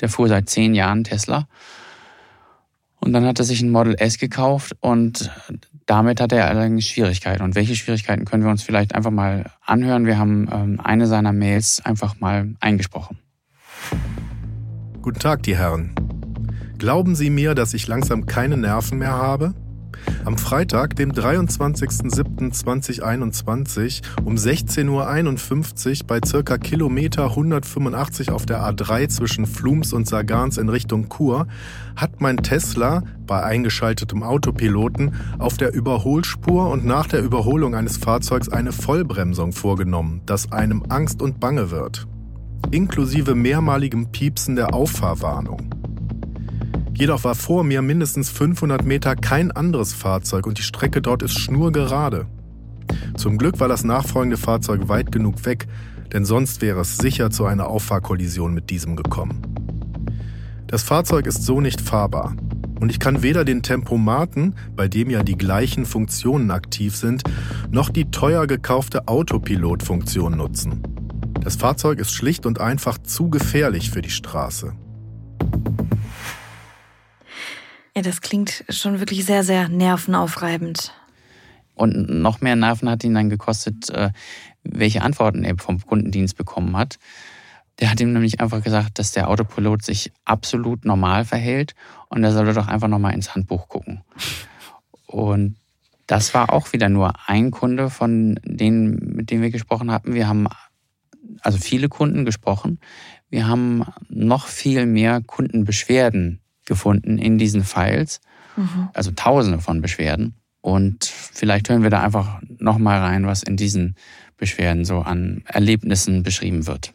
der fuhr seit zehn Jahren Tesla. Und dann hat er sich ein Model S gekauft und damit hat er allerdings Schwierigkeiten. Und welche Schwierigkeiten können wir uns vielleicht einfach mal anhören? Wir haben ähm, eine seiner Mails einfach mal eingesprochen.
Guten Tag, die Herren. Glauben Sie mir, dass ich langsam keine Nerven mehr habe? Am Freitag, dem 23.07.2021 um 16.51 Uhr bei circa Kilometer 185 auf der A3 zwischen Flums und Sargans in Richtung Chur hat mein Tesla bei eingeschaltetem Autopiloten auf der Überholspur und nach der Überholung eines Fahrzeugs eine Vollbremsung vorgenommen, das einem Angst und Bange wird. Inklusive mehrmaligem Piepsen der Auffahrwarnung. Jedoch war vor mir mindestens 500 Meter kein anderes Fahrzeug und die Strecke dort ist schnurgerade. Zum Glück war das nachfolgende Fahrzeug weit genug weg, denn sonst wäre es sicher zu einer Auffahrkollision mit diesem gekommen. Das Fahrzeug ist so nicht fahrbar und ich kann weder den Tempomaten, bei dem ja die gleichen Funktionen aktiv sind, noch die teuer gekaufte Autopilot-Funktion nutzen. Das Fahrzeug ist schlicht und einfach zu gefährlich für die Straße.
Ja, das klingt schon wirklich sehr, sehr nervenaufreibend.
Und noch mehr Nerven hat ihn dann gekostet, äh, welche Antworten er vom Kundendienst bekommen hat. Der hat ihm nämlich einfach gesagt, dass der Autopilot sich absolut normal verhält und er solle doch einfach nochmal ins Handbuch gucken. Und das war auch wieder nur ein Kunde von denen, mit denen wir gesprochen hatten. Wir haben also viele Kunden gesprochen. Wir haben noch viel mehr Kundenbeschwerden gefunden in diesen Files, mhm. also Tausende von Beschwerden. Und vielleicht hören wir da einfach noch mal rein, was in diesen Beschwerden so an Erlebnissen beschrieben wird.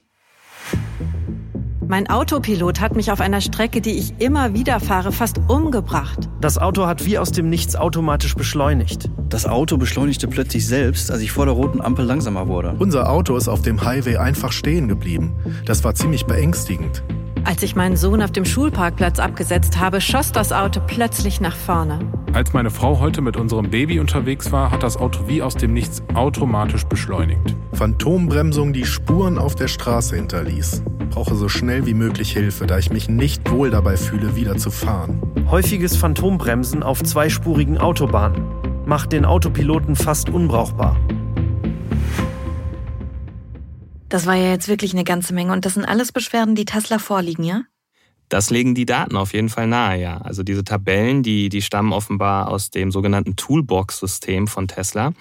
Mein Autopilot hat mich auf einer Strecke, die ich immer wieder fahre, fast umgebracht.
Das Auto hat wie aus dem Nichts automatisch beschleunigt.
Das Auto beschleunigte plötzlich selbst, als ich vor der roten Ampel langsamer wurde.
Unser Auto ist auf dem Highway einfach stehen geblieben. Das war ziemlich beängstigend.
Als ich meinen Sohn auf dem Schulparkplatz abgesetzt habe, schoss das Auto plötzlich nach vorne.
Als meine Frau heute mit unserem Baby unterwegs war, hat das Auto wie aus dem Nichts automatisch beschleunigt.
Phantombremsung, die Spuren auf der Straße hinterließ. Brauche so schnell wie möglich Hilfe, da ich mich nicht wohl dabei fühle, wieder zu fahren.
Häufiges Phantombremsen auf zweispurigen Autobahnen macht den Autopiloten fast unbrauchbar.
Das war ja jetzt wirklich eine ganze Menge. Und das sind alles Beschwerden, die Tesla vorliegen, ja?
Das legen die Daten auf jeden Fall nahe, ja. Also diese Tabellen, die, die stammen offenbar aus dem sogenannten Toolbox-System von Tesla.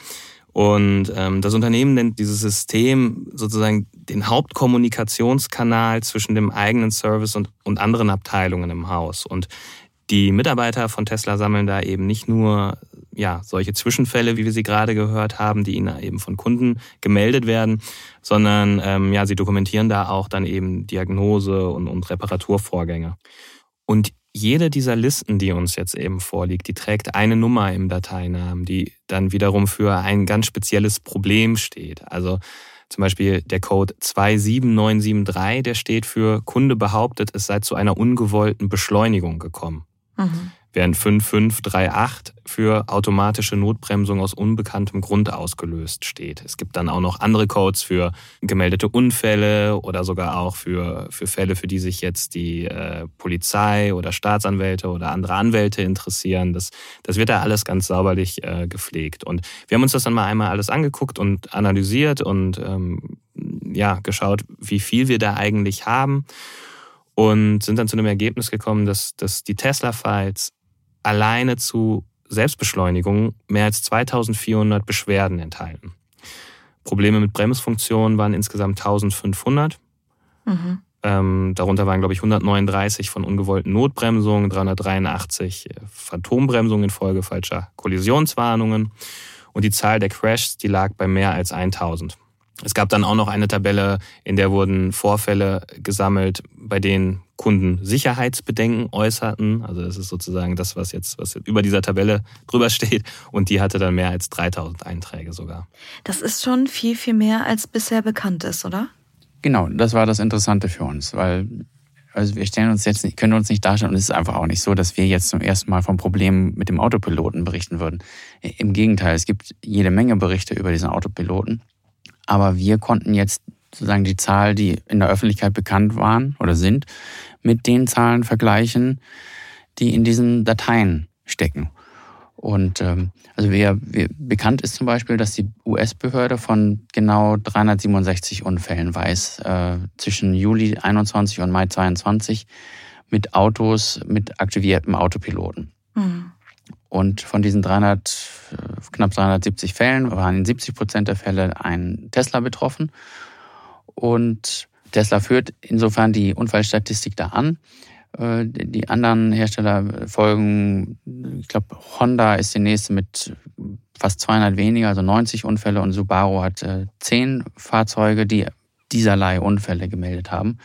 Und ähm, das Unternehmen nennt dieses System sozusagen den Hauptkommunikationskanal zwischen dem eigenen Service und, und anderen Abteilungen im Haus. Und die Mitarbeiter von Tesla sammeln da eben nicht nur ja, solche Zwischenfälle, wie wir sie gerade gehört haben, die ihnen eben von Kunden gemeldet werden, sondern ähm, ja, sie dokumentieren da auch dann eben Diagnose und, und Reparaturvorgänge. Und jede dieser Listen, die uns jetzt eben vorliegt, die trägt eine Nummer im Dateinamen, die dann wiederum für ein ganz spezielles Problem steht. Also zum Beispiel der Code 27973, der steht für Kunde behauptet, es sei zu einer ungewollten Beschleunigung gekommen. Mhm während 5538 für automatische Notbremsung aus unbekanntem Grund ausgelöst steht. Es gibt dann auch noch andere Codes für gemeldete Unfälle oder sogar auch für, für Fälle, für die sich jetzt die äh, Polizei oder Staatsanwälte oder andere Anwälte interessieren. Das, das wird da alles ganz sauberlich äh, gepflegt. Und wir haben uns das dann mal einmal alles angeguckt und analysiert und ähm, ja, geschaut, wie viel wir da eigentlich haben und sind dann zu dem Ergebnis gekommen, dass, dass die Tesla-Files alleine zu Selbstbeschleunigung mehr als 2400 Beschwerden enthalten. Probleme mit Bremsfunktionen waren insgesamt 1500. Mhm. Ähm, darunter waren, glaube ich, 139 von ungewollten Notbremsungen, 383 Phantombremsungen infolge falscher Kollisionswarnungen. Und die Zahl der Crashs, die lag bei mehr als 1000. Es gab dann auch noch eine Tabelle, in der wurden Vorfälle gesammelt, bei denen Kunden Sicherheitsbedenken äußerten. Also das ist sozusagen das, was jetzt, was über dieser Tabelle drüber steht. Und die hatte dann mehr als 3000 Einträge sogar.
Das ist schon viel, viel mehr, als bisher bekannt ist, oder?
Genau, das war das Interessante für uns, weil also wir stellen uns jetzt nicht, können uns nicht darstellen und es ist einfach auch nicht so, dass wir jetzt zum ersten Mal vom Problem mit dem Autopiloten berichten würden. Im Gegenteil, es gibt jede Menge Berichte über diesen Autopiloten. Aber wir konnten jetzt sozusagen die Zahl, die in der Öffentlichkeit bekannt waren oder sind, mit den Zahlen vergleichen, die in diesen Dateien stecken. Und ähm, also wir, wir, bekannt ist zum Beispiel, dass die US-Behörde von genau 367 Unfällen weiß äh, zwischen Juli 21 und Mai 22 mit Autos mit aktiviertem Autopiloten. Mhm. Und von diesen 300, knapp 370 Fällen waren in 70 Prozent der Fälle ein Tesla betroffen. Und Tesla führt insofern die Unfallstatistik da an. Äh, die anderen Hersteller folgen, ich glaube, Honda ist die nächste mit fast 200 weniger, also 90 Unfälle und Subaru hat 10 äh, Fahrzeuge, die dieserlei Unfälle gemeldet haben.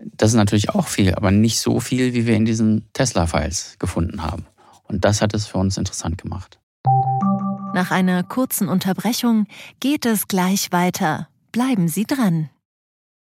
Das ist natürlich auch viel, aber nicht so viel, wie wir in diesen Tesla-Files gefunden haben. Und das hat es für uns interessant gemacht.
Nach einer kurzen Unterbrechung geht es gleich weiter. Bleiben Sie dran.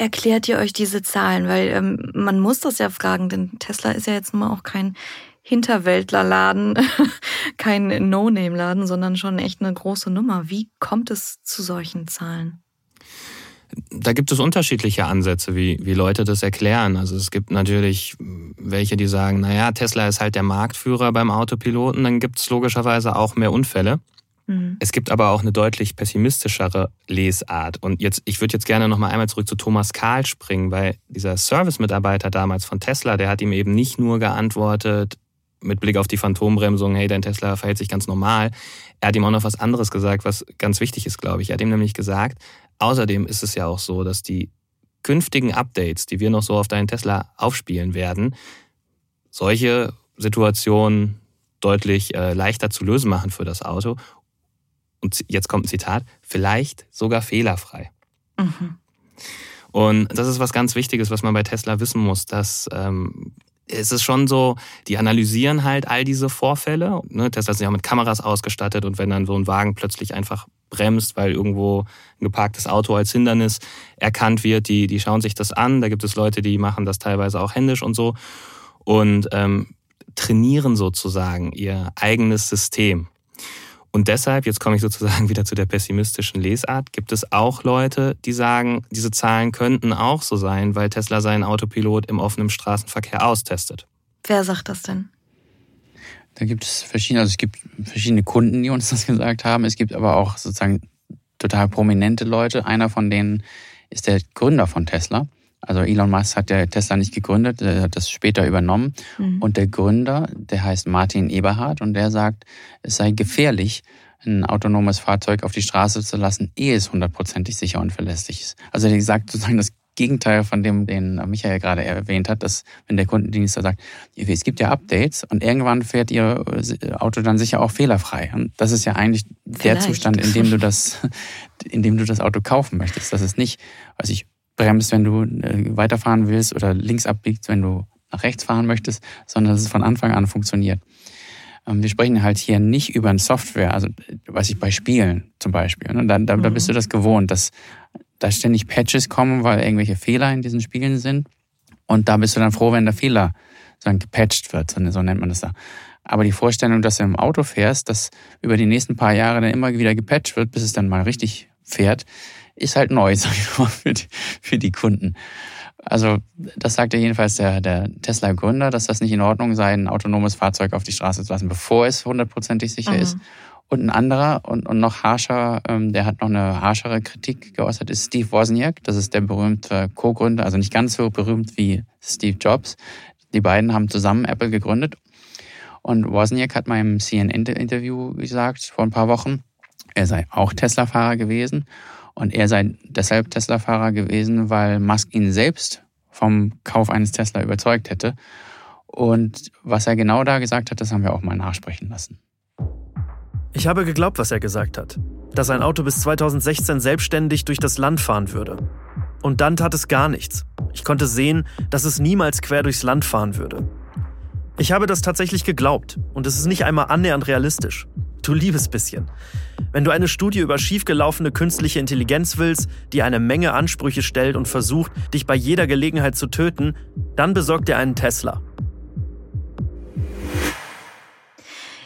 erklärt ihr euch diese Zahlen? Weil ähm, man muss das ja fragen, denn Tesla ist ja jetzt nun mal auch kein Hinterwäldlerladen, kein No-Name-Laden, sondern schon echt eine große Nummer. Wie kommt es zu solchen Zahlen?
Da gibt es unterschiedliche Ansätze, wie, wie Leute das erklären. Also es gibt natürlich welche, die sagen, naja, Tesla ist halt der Marktführer beim Autopiloten, dann gibt es logischerweise auch mehr Unfälle. Mhm. Es gibt aber auch eine deutlich pessimistischere Lesart. Und jetzt, ich würde jetzt gerne noch mal einmal zurück zu Thomas Kahl springen, weil dieser Service-Mitarbeiter damals von Tesla, der hat ihm eben nicht nur geantwortet, mit Blick auf die Phantombremsung, hey, dein Tesla verhält sich ganz normal. Er hat ihm auch noch was anderes gesagt, was ganz wichtig ist, glaube ich. Er hat ihm nämlich gesagt, außerdem ist es ja auch so, dass die künftigen Updates, die wir noch so auf deinen Tesla aufspielen werden, solche Situationen deutlich äh, leichter zu lösen machen für das Auto und jetzt kommt ein Zitat, vielleicht sogar fehlerfrei. Mhm. Und das ist was ganz Wichtiges, was man bei Tesla wissen muss, dass ähm, es ist schon so, die analysieren halt all diese Vorfälle. Ne? Tesla ist ja mit Kameras ausgestattet und wenn dann so ein Wagen plötzlich einfach bremst, weil irgendwo ein geparktes Auto als Hindernis erkannt wird, die, die schauen sich das an. Da gibt es Leute, die machen das teilweise auch händisch und so und ähm, trainieren sozusagen ihr eigenes System. Und deshalb, jetzt komme ich sozusagen wieder zu der pessimistischen Lesart, gibt es auch Leute, die sagen, diese Zahlen könnten auch so sein, weil Tesla seinen Autopilot im offenen Straßenverkehr austestet.
Wer sagt das denn?
Da gibt es verschiedene, also es gibt verschiedene Kunden, die uns das gesagt haben. Es gibt aber auch sozusagen total prominente Leute. Einer von denen ist der Gründer von Tesla. Also Elon Musk hat der Tesla nicht gegründet, er hat das später übernommen. Mhm. Und der Gründer, der heißt Martin Eberhard und der sagt, es sei gefährlich, ein autonomes Fahrzeug auf die Straße zu lassen, ehe es hundertprozentig sicher und verlässlich ist. Also er sagt sozusagen das Gegenteil von dem, den Michael gerade erwähnt hat, dass wenn der Kundendienst sagt, es gibt ja Updates und irgendwann fährt Ihr Auto dann sicher auch fehlerfrei. Und das ist ja eigentlich Vielleicht. der Zustand, in dem du das, in dem du das Auto kaufen möchtest. Das ist nicht, was ich bremst, wenn du äh, weiterfahren willst oder links abbiegst, wenn du nach rechts fahren möchtest, sondern dass es von Anfang an funktioniert. Ähm, wir sprechen halt hier nicht über eine Software, also was ich bei Spielen zum Beispiel. Ne? Da, da, da bist du mhm. das gewohnt, dass da ständig Patches kommen, weil irgendwelche Fehler in diesen Spielen sind. Und da bist du dann froh, wenn der Fehler dann gepatcht wird, so nennt man das da. Aber die Vorstellung, dass du im Auto fährst, dass über die nächsten paar Jahre dann immer wieder gepatcht wird, bis es dann mal richtig fährt, ist halt neu, sag ich mal, für die, für die Kunden. Also das sagte jedenfalls der, der Tesla-Gründer, dass das nicht in Ordnung sei, ein autonomes Fahrzeug auf die Straße zu lassen, bevor es hundertprozentig sicher mhm. ist. Und ein anderer und, und noch harscher, ähm, der hat noch eine harschere Kritik geäußert, ist Steve Wozniak. Das ist der berühmte Co-Gründer, also nicht ganz so berühmt wie Steve Jobs. Die beiden haben zusammen Apple gegründet. Und Wozniak hat mal im CNN-Interview gesagt, vor ein paar Wochen, er sei auch Tesla-Fahrer gewesen und er sei deshalb Tesla-Fahrer gewesen, weil Musk ihn selbst vom Kauf eines Tesla überzeugt hätte. Und was er genau da gesagt hat, das haben wir auch mal nachsprechen lassen.
Ich habe geglaubt, was er gesagt hat. Dass ein Auto bis 2016 selbstständig durch das Land fahren würde. Und dann tat es gar nichts. Ich konnte sehen, dass es niemals quer durchs Land fahren würde. Ich habe das tatsächlich geglaubt und es ist nicht einmal annähernd realistisch. Du liebes bisschen. Wenn du eine Studie über schiefgelaufene künstliche Intelligenz willst, die eine Menge Ansprüche stellt und versucht, dich bei jeder Gelegenheit zu töten, dann besorg dir einen Tesla.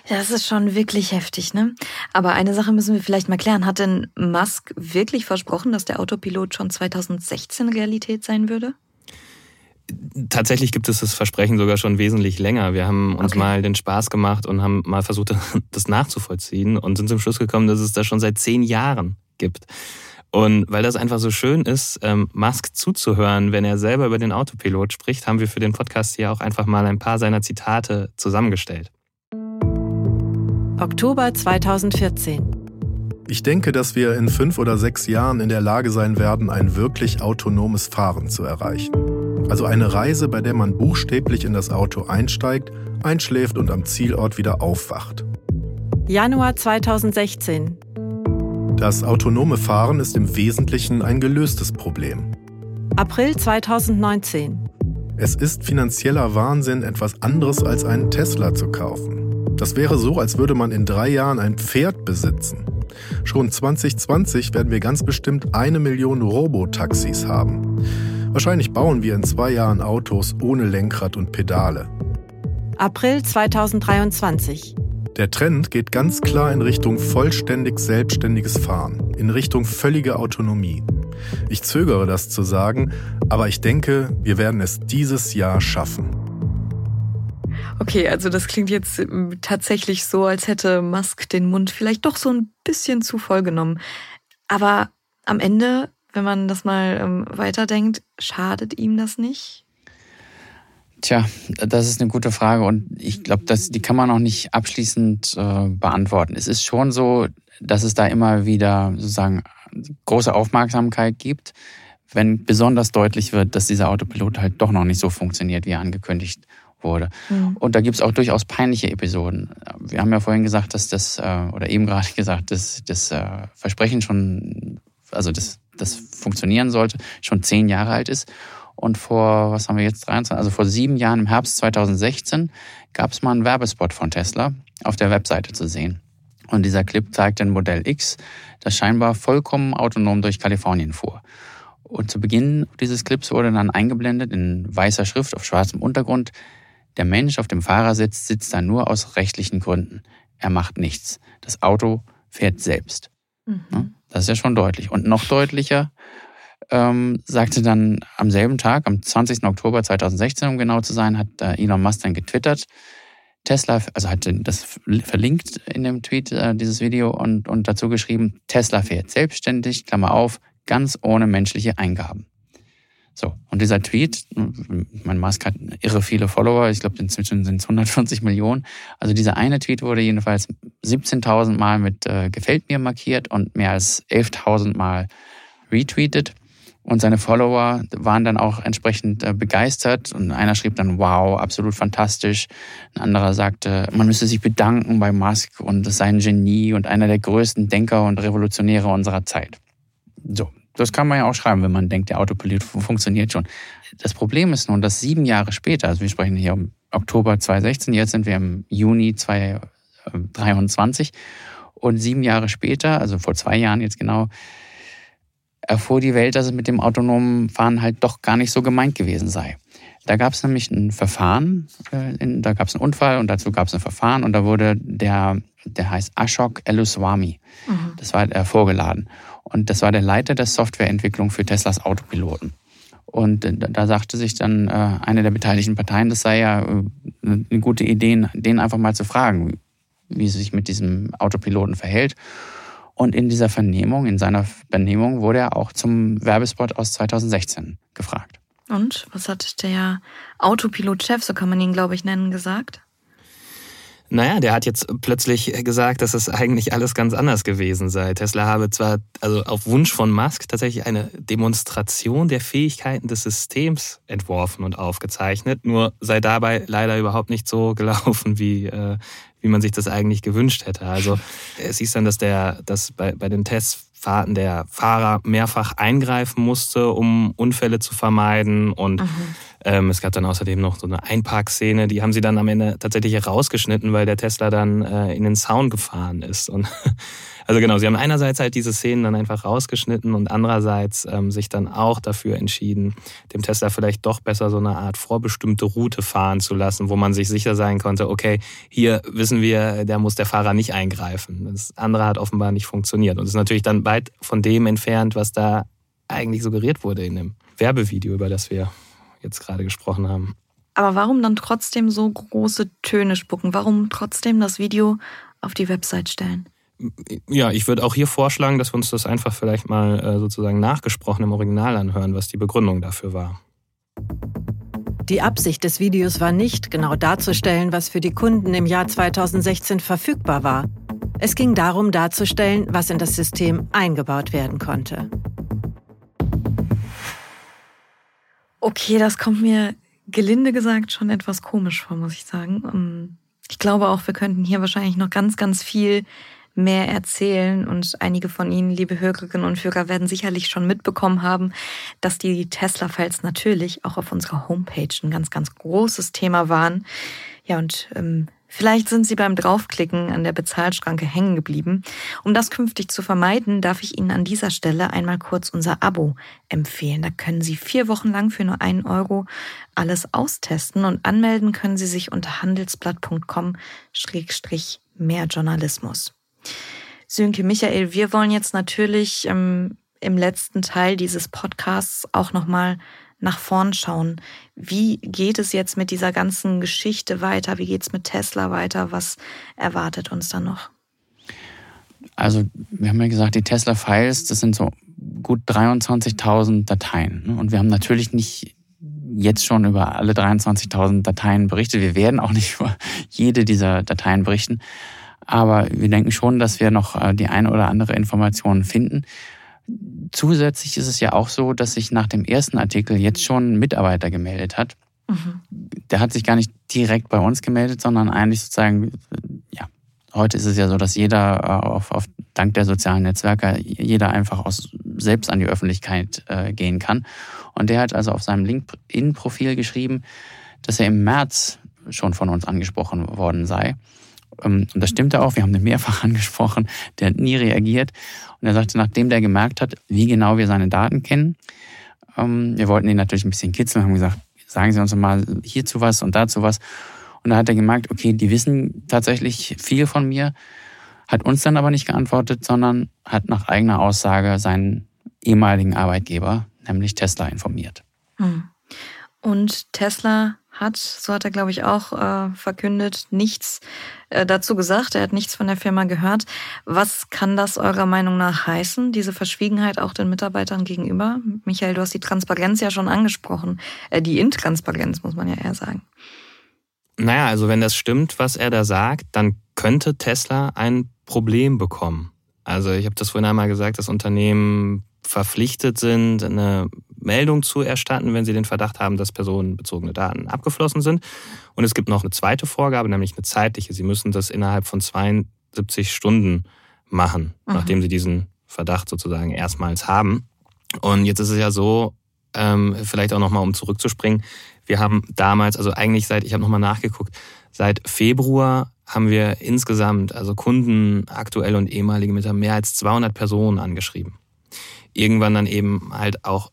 Das ist schon wirklich heftig, ne? Aber eine Sache müssen wir vielleicht mal klären. Hat denn Musk wirklich versprochen, dass der Autopilot schon 2016 Realität sein würde?
Tatsächlich gibt es das Versprechen sogar schon wesentlich länger. Wir haben uns okay. mal den Spaß gemacht und haben mal versucht, das nachzuvollziehen und sind zum Schluss gekommen, dass es das schon seit zehn Jahren gibt. Und weil das einfach so schön ist, ähm, Musk zuzuhören, wenn er selber über den Autopilot spricht, haben wir für den Podcast hier auch einfach mal ein paar seiner Zitate zusammengestellt.
Oktober 2014.
Ich denke, dass wir in fünf oder sechs Jahren in der Lage sein werden, ein wirklich autonomes Fahren zu erreichen. Also eine Reise, bei der man buchstäblich in das Auto einsteigt, einschläft und am Zielort wieder aufwacht.
Januar 2016.
Das autonome Fahren ist im Wesentlichen ein gelöstes Problem.
April 2019.
Es ist finanzieller Wahnsinn, etwas anderes als einen Tesla zu kaufen. Das wäre so, als würde man in drei Jahren ein Pferd besitzen. Schon 2020 werden wir ganz bestimmt eine Million Robotaxis haben. Wahrscheinlich bauen wir in zwei Jahren Autos ohne Lenkrad und Pedale.
April 2023.
Der Trend geht ganz klar in Richtung vollständig selbstständiges Fahren, in Richtung völlige Autonomie. Ich zögere das zu sagen, aber ich denke, wir werden es dieses Jahr schaffen.
Okay, also das klingt jetzt ähm, tatsächlich so, als hätte Musk den Mund vielleicht doch so ein bisschen zu voll genommen. Aber am Ende, wenn man das mal ähm, weiterdenkt, schadet ihm das nicht?
Tja, das ist eine gute Frage und ich glaube, die kann man auch nicht abschließend äh, beantworten. Es ist schon so, dass es da immer wieder sozusagen große Aufmerksamkeit gibt, wenn besonders deutlich wird, dass dieser Autopilot halt doch noch nicht so funktioniert, wie er angekündigt wurde. Mhm. Und da gibt es auch durchaus peinliche Episoden. Wir haben ja vorhin gesagt, dass das, äh, oder eben gerade gesagt, dass das äh, Versprechen schon, also das, das funktionieren sollte, schon zehn Jahre alt ist. Und vor, was haben wir jetzt, 23, also vor sieben Jahren im Herbst 2016 gab es mal einen Werbespot von Tesla auf der Webseite zu sehen. Und dieser Clip zeigt ein Modell X, das scheinbar vollkommen autonom durch Kalifornien fuhr. Und zu Beginn dieses Clips wurde dann eingeblendet in weißer Schrift auf schwarzem Untergrund, der Mensch auf dem Fahrersitz sitzt da nur aus rechtlichen Gründen. Er macht nichts. Das Auto fährt selbst. Mhm. Das ist ja schon deutlich. Und noch deutlicher ähm, sagte dann am selben Tag, am 20. Oktober 2016, um genau zu sein, hat Elon Musk dann getwittert, Tesla, also hat das verlinkt in dem Tweet, äh, dieses Video und, und dazu geschrieben, Tesla fährt selbstständig, Klammer auf, ganz ohne menschliche Eingaben. So, und dieser Tweet, mein Musk hat irre viele Follower, ich glaube inzwischen sind es 140 Millionen. Also dieser eine Tweet wurde jedenfalls 17.000 Mal mit äh, Gefällt mir markiert und mehr als 11.000 Mal retweetet. Und seine Follower waren dann auch entsprechend äh, begeistert. Und einer schrieb dann, wow, absolut fantastisch. Ein anderer sagte, man müsse sich bedanken bei Musk und es sei ein Genie und einer der größten Denker und Revolutionäre unserer Zeit. So, das kann man ja auch schreiben, wenn man denkt, der Autopilot funktioniert schon. Das Problem ist nun, dass sieben Jahre später, also wir sprechen hier um Oktober 2016, jetzt sind wir im Juni 2023 und sieben Jahre später, also vor zwei Jahren jetzt genau, erfuhr die Welt, dass es mit dem autonomen Fahren halt doch gar nicht so gemeint gewesen sei. Da gab es nämlich ein Verfahren, äh, da gab es einen Unfall und dazu gab es ein Verfahren und da wurde der, der heißt Ashok Eluswami, mhm. das war äh, vorgeladen. Und das war der Leiter der Softwareentwicklung für Teslas Autopiloten. Und äh, da sagte sich dann eine der beteiligten Parteien, das sei ja eine gute Idee, den einfach mal zu fragen, wie sie sich mit diesem Autopiloten verhält. Und in dieser Vernehmung, in seiner Vernehmung, wurde er auch zum Werbespot aus 2016 gefragt.
Und was hat der Autopilot-Chef, so kann man ihn, glaube ich, nennen, gesagt?
Naja, der hat jetzt plötzlich gesagt, dass es eigentlich alles ganz anders gewesen sei. Tesla habe zwar also auf Wunsch von Musk tatsächlich eine Demonstration der Fähigkeiten des Systems entworfen und aufgezeichnet, nur sei dabei leider überhaupt nicht so gelaufen, wie, äh, wie man sich das eigentlich gewünscht hätte. Also es hieß dann, dass der, dass bei, bei den Testfahrten der Fahrer mehrfach eingreifen musste, um Unfälle zu vermeiden. Und mhm. Ähm, es gab dann außerdem noch so eine Einparkszene, die haben sie dann am Ende tatsächlich herausgeschnitten, weil der Tesla dann äh, in den Sound gefahren ist. Und also genau, sie haben einerseits halt diese Szenen dann einfach rausgeschnitten und andererseits ähm, sich dann auch dafür entschieden, dem Tesla vielleicht doch besser so eine Art vorbestimmte Route fahren zu lassen, wo man sich sicher sein konnte, okay, hier wissen wir, da muss der Fahrer nicht eingreifen. Das andere hat offenbar nicht funktioniert und ist natürlich dann weit von dem entfernt, was da eigentlich suggeriert wurde in dem Werbevideo, über das wir jetzt gerade gesprochen haben.
Aber warum dann trotzdem so große Töne spucken? Warum trotzdem das Video auf die Website stellen?
ja, ich würde auch hier vorschlagen, dass wir uns das einfach vielleicht mal äh, sozusagen nachgesprochen im Original anhören, was die Begründung dafür war.
Die Absicht des Videos war nicht, genau darzustellen, was für die Kunden im Jahr 2016 verfügbar war. Es ging darum, darzustellen, was in das System eingebaut werden konnte.
Okay, das kommt mir gelinde gesagt schon etwas komisch vor, muss ich sagen. Ähm, ich glaube auch, wir könnten hier wahrscheinlich noch ganz, ganz viel mehr erzählen. Und einige von Ihnen, liebe Hörerinnen und Hörer, werden sicherlich schon mitbekommen haben, dass die Tesla-Files natürlich auch auf unserer Homepage ein ganz, ganz großes Thema waren. Ja, und ähm, Vielleicht sind Sie beim Draufklicken an der Bezahlschranke hängen geblieben. Um das künftig zu vermeiden, darf ich Ihnen an dieser Stelle einmal kurz unser Abo empfehlen. Da können Sie vier Wochen lang für nur einen Euro alles austesten und anmelden können Sie sich unter handelsblatt.com-mehr Journalismus. Sönke Michael, wir wollen jetzt natürlich ähm, im letzten Teil dieses Podcasts auch nochmal nach vorn schauen. Wie geht es jetzt mit dieser ganzen Geschichte weiter? Wie geht es mit Tesla weiter? Was erwartet uns da noch?
Also, wir haben ja gesagt, die Tesla-Files, das sind so gut 23.000 Dateien. Ne? Und wir haben natürlich nicht jetzt schon über alle 23.000 Dateien berichtet. Wir werden auch nicht über jede dieser Dateien berichten. Aber wir denken schon, dass wir noch äh, die eine oder andere Information finden. Zusätzlich ist es ja auch so, dass sich nach dem ersten Artikel jetzt schon ein Mitarbeiter gemeldet hat. Mhm. Der hat sich gar nicht direkt bei uns gemeldet, sondern eigentlich sozusagen, ja, heute ist es ja so, dass jeder äh, auf, auf dank der sozialen Netzwerke jeder einfach aus, selbst an die Öffentlichkeit äh, gehen kann. Und der hat also auf seinem LinkedIn-Profil geschrieben, dass er im März schon von uns angesprochen worden sei. Ähm, und das stimmte auch, wir haben den mehrfach angesprochen, der hat nie reagiert. Und er sagte, nachdem der gemerkt hat, wie genau wir seine Daten kennen, ähm, wir wollten ihn natürlich ein bisschen kitzeln, haben gesagt, sagen Sie uns mal hierzu was und dazu was. Und da hat er gemerkt, okay, die wissen tatsächlich viel von mir, hat uns dann aber nicht geantwortet, sondern hat nach eigener Aussage seinen ehemaligen Arbeitgeber, nämlich Tesla, informiert. Hm.
Und Tesla hat, so hat er glaube ich auch äh, verkündet, nichts äh, dazu gesagt. Er hat nichts von der Firma gehört. Was kann das eurer Meinung nach heißen, diese Verschwiegenheit auch den Mitarbeitern gegenüber? Michael, du hast die Transparenz ja schon angesprochen. Äh, die Intransparenz muss man ja eher sagen.
Naja, also wenn das stimmt, was er da sagt, dann könnte Tesla ein Problem bekommen. Also ich habe das vorhin einmal gesagt, das Unternehmen verpflichtet sind, eine Meldung zu erstatten, wenn sie den Verdacht haben, dass personenbezogene Daten abgeflossen sind. Und es gibt noch eine zweite Vorgabe, nämlich eine zeitliche. Sie müssen das innerhalb von 72 Stunden machen, mhm. nachdem sie diesen Verdacht sozusagen erstmals haben. Und jetzt ist es ja so, ähm, vielleicht auch nochmal, um zurückzuspringen, wir haben damals, also eigentlich seit, ich habe nochmal nachgeguckt, seit Februar haben wir insgesamt, also Kunden, aktuell und ehemalige Mitarbeiter, mehr als 200 Personen angeschrieben irgendwann dann eben halt auch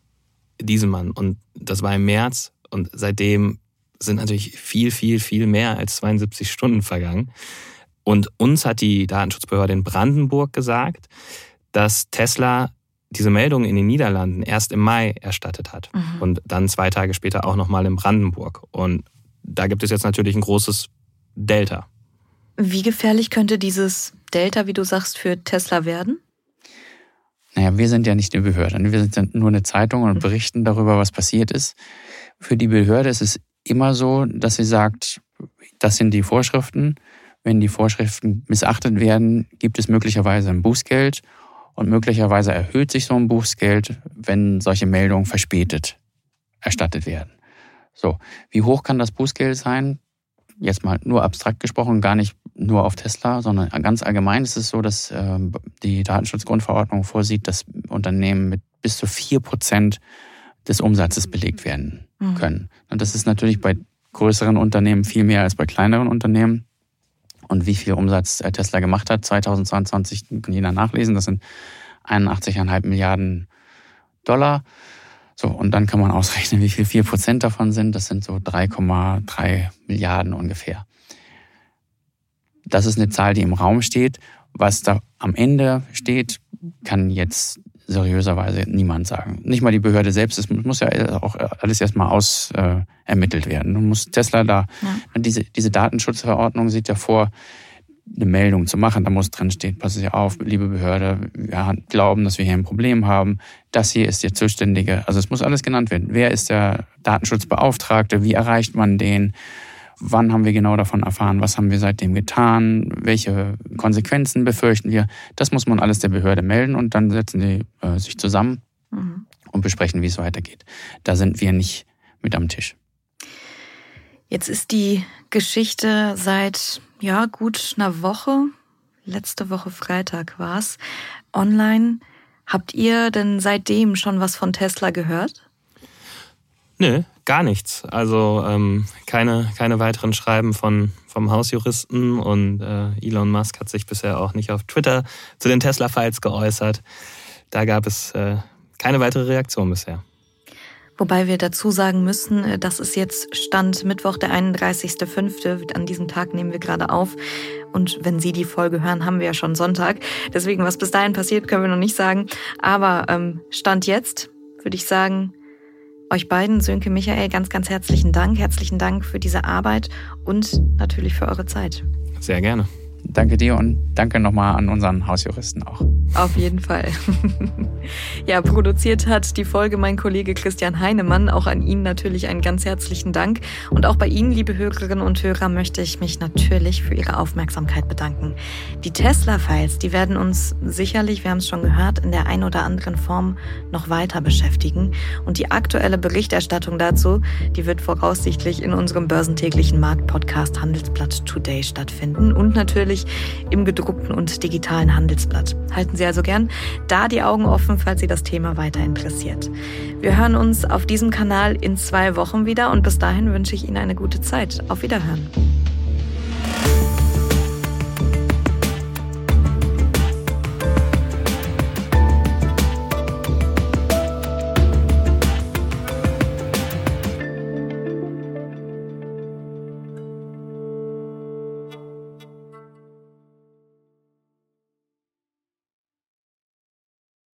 diesen Mann. Und das war im März und seitdem sind natürlich viel, viel, viel mehr als 72 Stunden vergangen. Und uns hat die Datenschutzbehörde in Brandenburg gesagt, dass Tesla diese Meldung in den Niederlanden erst im Mai erstattet hat mhm. und dann zwei Tage später auch nochmal in Brandenburg. Und da gibt es jetzt natürlich ein großes Delta.
Wie gefährlich könnte dieses Delta, wie du sagst, für Tesla werden?
Naja, wir sind ja nicht eine Behörde. Wir sind nur eine Zeitung und mhm. berichten darüber, was passiert ist. Für die Behörde ist es immer so, dass sie sagt, das sind die Vorschriften. Wenn die Vorschriften missachtet werden, gibt es möglicherweise ein Bußgeld und möglicherweise erhöht sich so ein Bußgeld, wenn solche Meldungen verspätet erstattet werden. So, wie hoch kann das Bußgeld sein? Jetzt mal nur abstrakt gesprochen, gar nicht nur auf Tesla, sondern ganz allgemein ist es so, dass ähm, die Datenschutzgrundverordnung vorsieht, dass Unternehmen mit bis zu vier Prozent des Umsatzes belegt werden mhm. können. Und das ist natürlich bei größeren Unternehmen viel mehr als bei kleineren Unternehmen. Und wie viel Umsatz äh, Tesla gemacht hat, 2022 kann jeder nachlesen, das sind 81,5 Milliarden Dollar. So, und dann kann man ausrechnen, wie viel vier Prozent davon sind. Das sind so 3,3 Milliarden ungefähr. Das ist eine Zahl, die im Raum steht. Was da am Ende steht, kann jetzt seriöserweise niemand sagen. Nicht mal die Behörde selbst. Es muss ja auch alles erstmal aus äh, ermittelt werden. Nun muss Tesla da, ja. diese, diese Datenschutzverordnung sieht ja vor, eine Meldung zu machen. Da muss drin stehen, passen Sie auf, liebe Behörde, wir glauben, dass wir hier ein Problem haben. Das hier ist der Zuständige. Also es muss alles genannt werden. Wer ist der Datenschutzbeauftragte? Wie erreicht man den? Wann haben wir genau davon erfahren? Was haben wir seitdem getan? Welche Konsequenzen befürchten wir? Das muss man alles der Behörde melden und dann setzen die äh, sich zusammen mhm. und besprechen, wie es weitergeht. Da sind wir nicht mit am Tisch.
Jetzt ist die Geschichte seit ja gut einer Woche, letzte Woche Freitag war's, online. Habt ihr denn seitdem schon was von Tesla gehört?
Nö, gar nichts. Also ähm, keine, keine weiteren Schreiben von, vom Hausjuristen und äh, Elon Musk hat sich bisher auch nicht auf Twitter zu den Tesla-Files geäußert. Da gab es äh, keine weitere Reaktion bisher.
Wobei wir dazu sagen müssen, äh, das ist jetzt Stand Mittwoch, der 31.05. An diesem Tag nehmen wir gerade auf. Und wenn Sie die Folge hören, haben wir ja schon Sonntag. Deswegen, was bis dahin passiert, können wir noch nicht sagen. Aber ähm, Stand jetzt, würde ich sagen, euch beiden, Sönke, Michael, ganz, ganz herzlichen Dank. Herzlichen Dank für diese Arbeit und natürlich für eure Zeit.
Sehr gerne.
Danke dir und danke nochmal an unseren Hausjuristen auch.
Auf jeden Fall. ja, produziert hat die Folge mein Kollege Christian Heinemann. Auch an ihn natürlich einen ganz herzlichen Dank. Und auch bei Ihnen, liebe Hörerinnen und Hörer, möchte ich mich natürlich für Ihre Aufmerksamkeit bedanken. Die Tesla-Files, die werden uns sicherlich, wir haben es schon gehört, in der ein oder anderen Form noch weiter beschäftigen. Und die aktuelle Berichterstattung dazu, die wird voraussichtlich in unserem börsentäglichen Marktpodcast Handelsblatt Today stattfinden und natürlich im gedruckten und digitalen Handelsblatt. Halten Sie also gern da die Augen offen, falls Sie das Thema weiter interessiert. Wir hören uns auf diesem Kanal in zwei Wochen wieder und bis dahin wünsche ich Ihnen eine gute Zeit. Auf Wiederhören.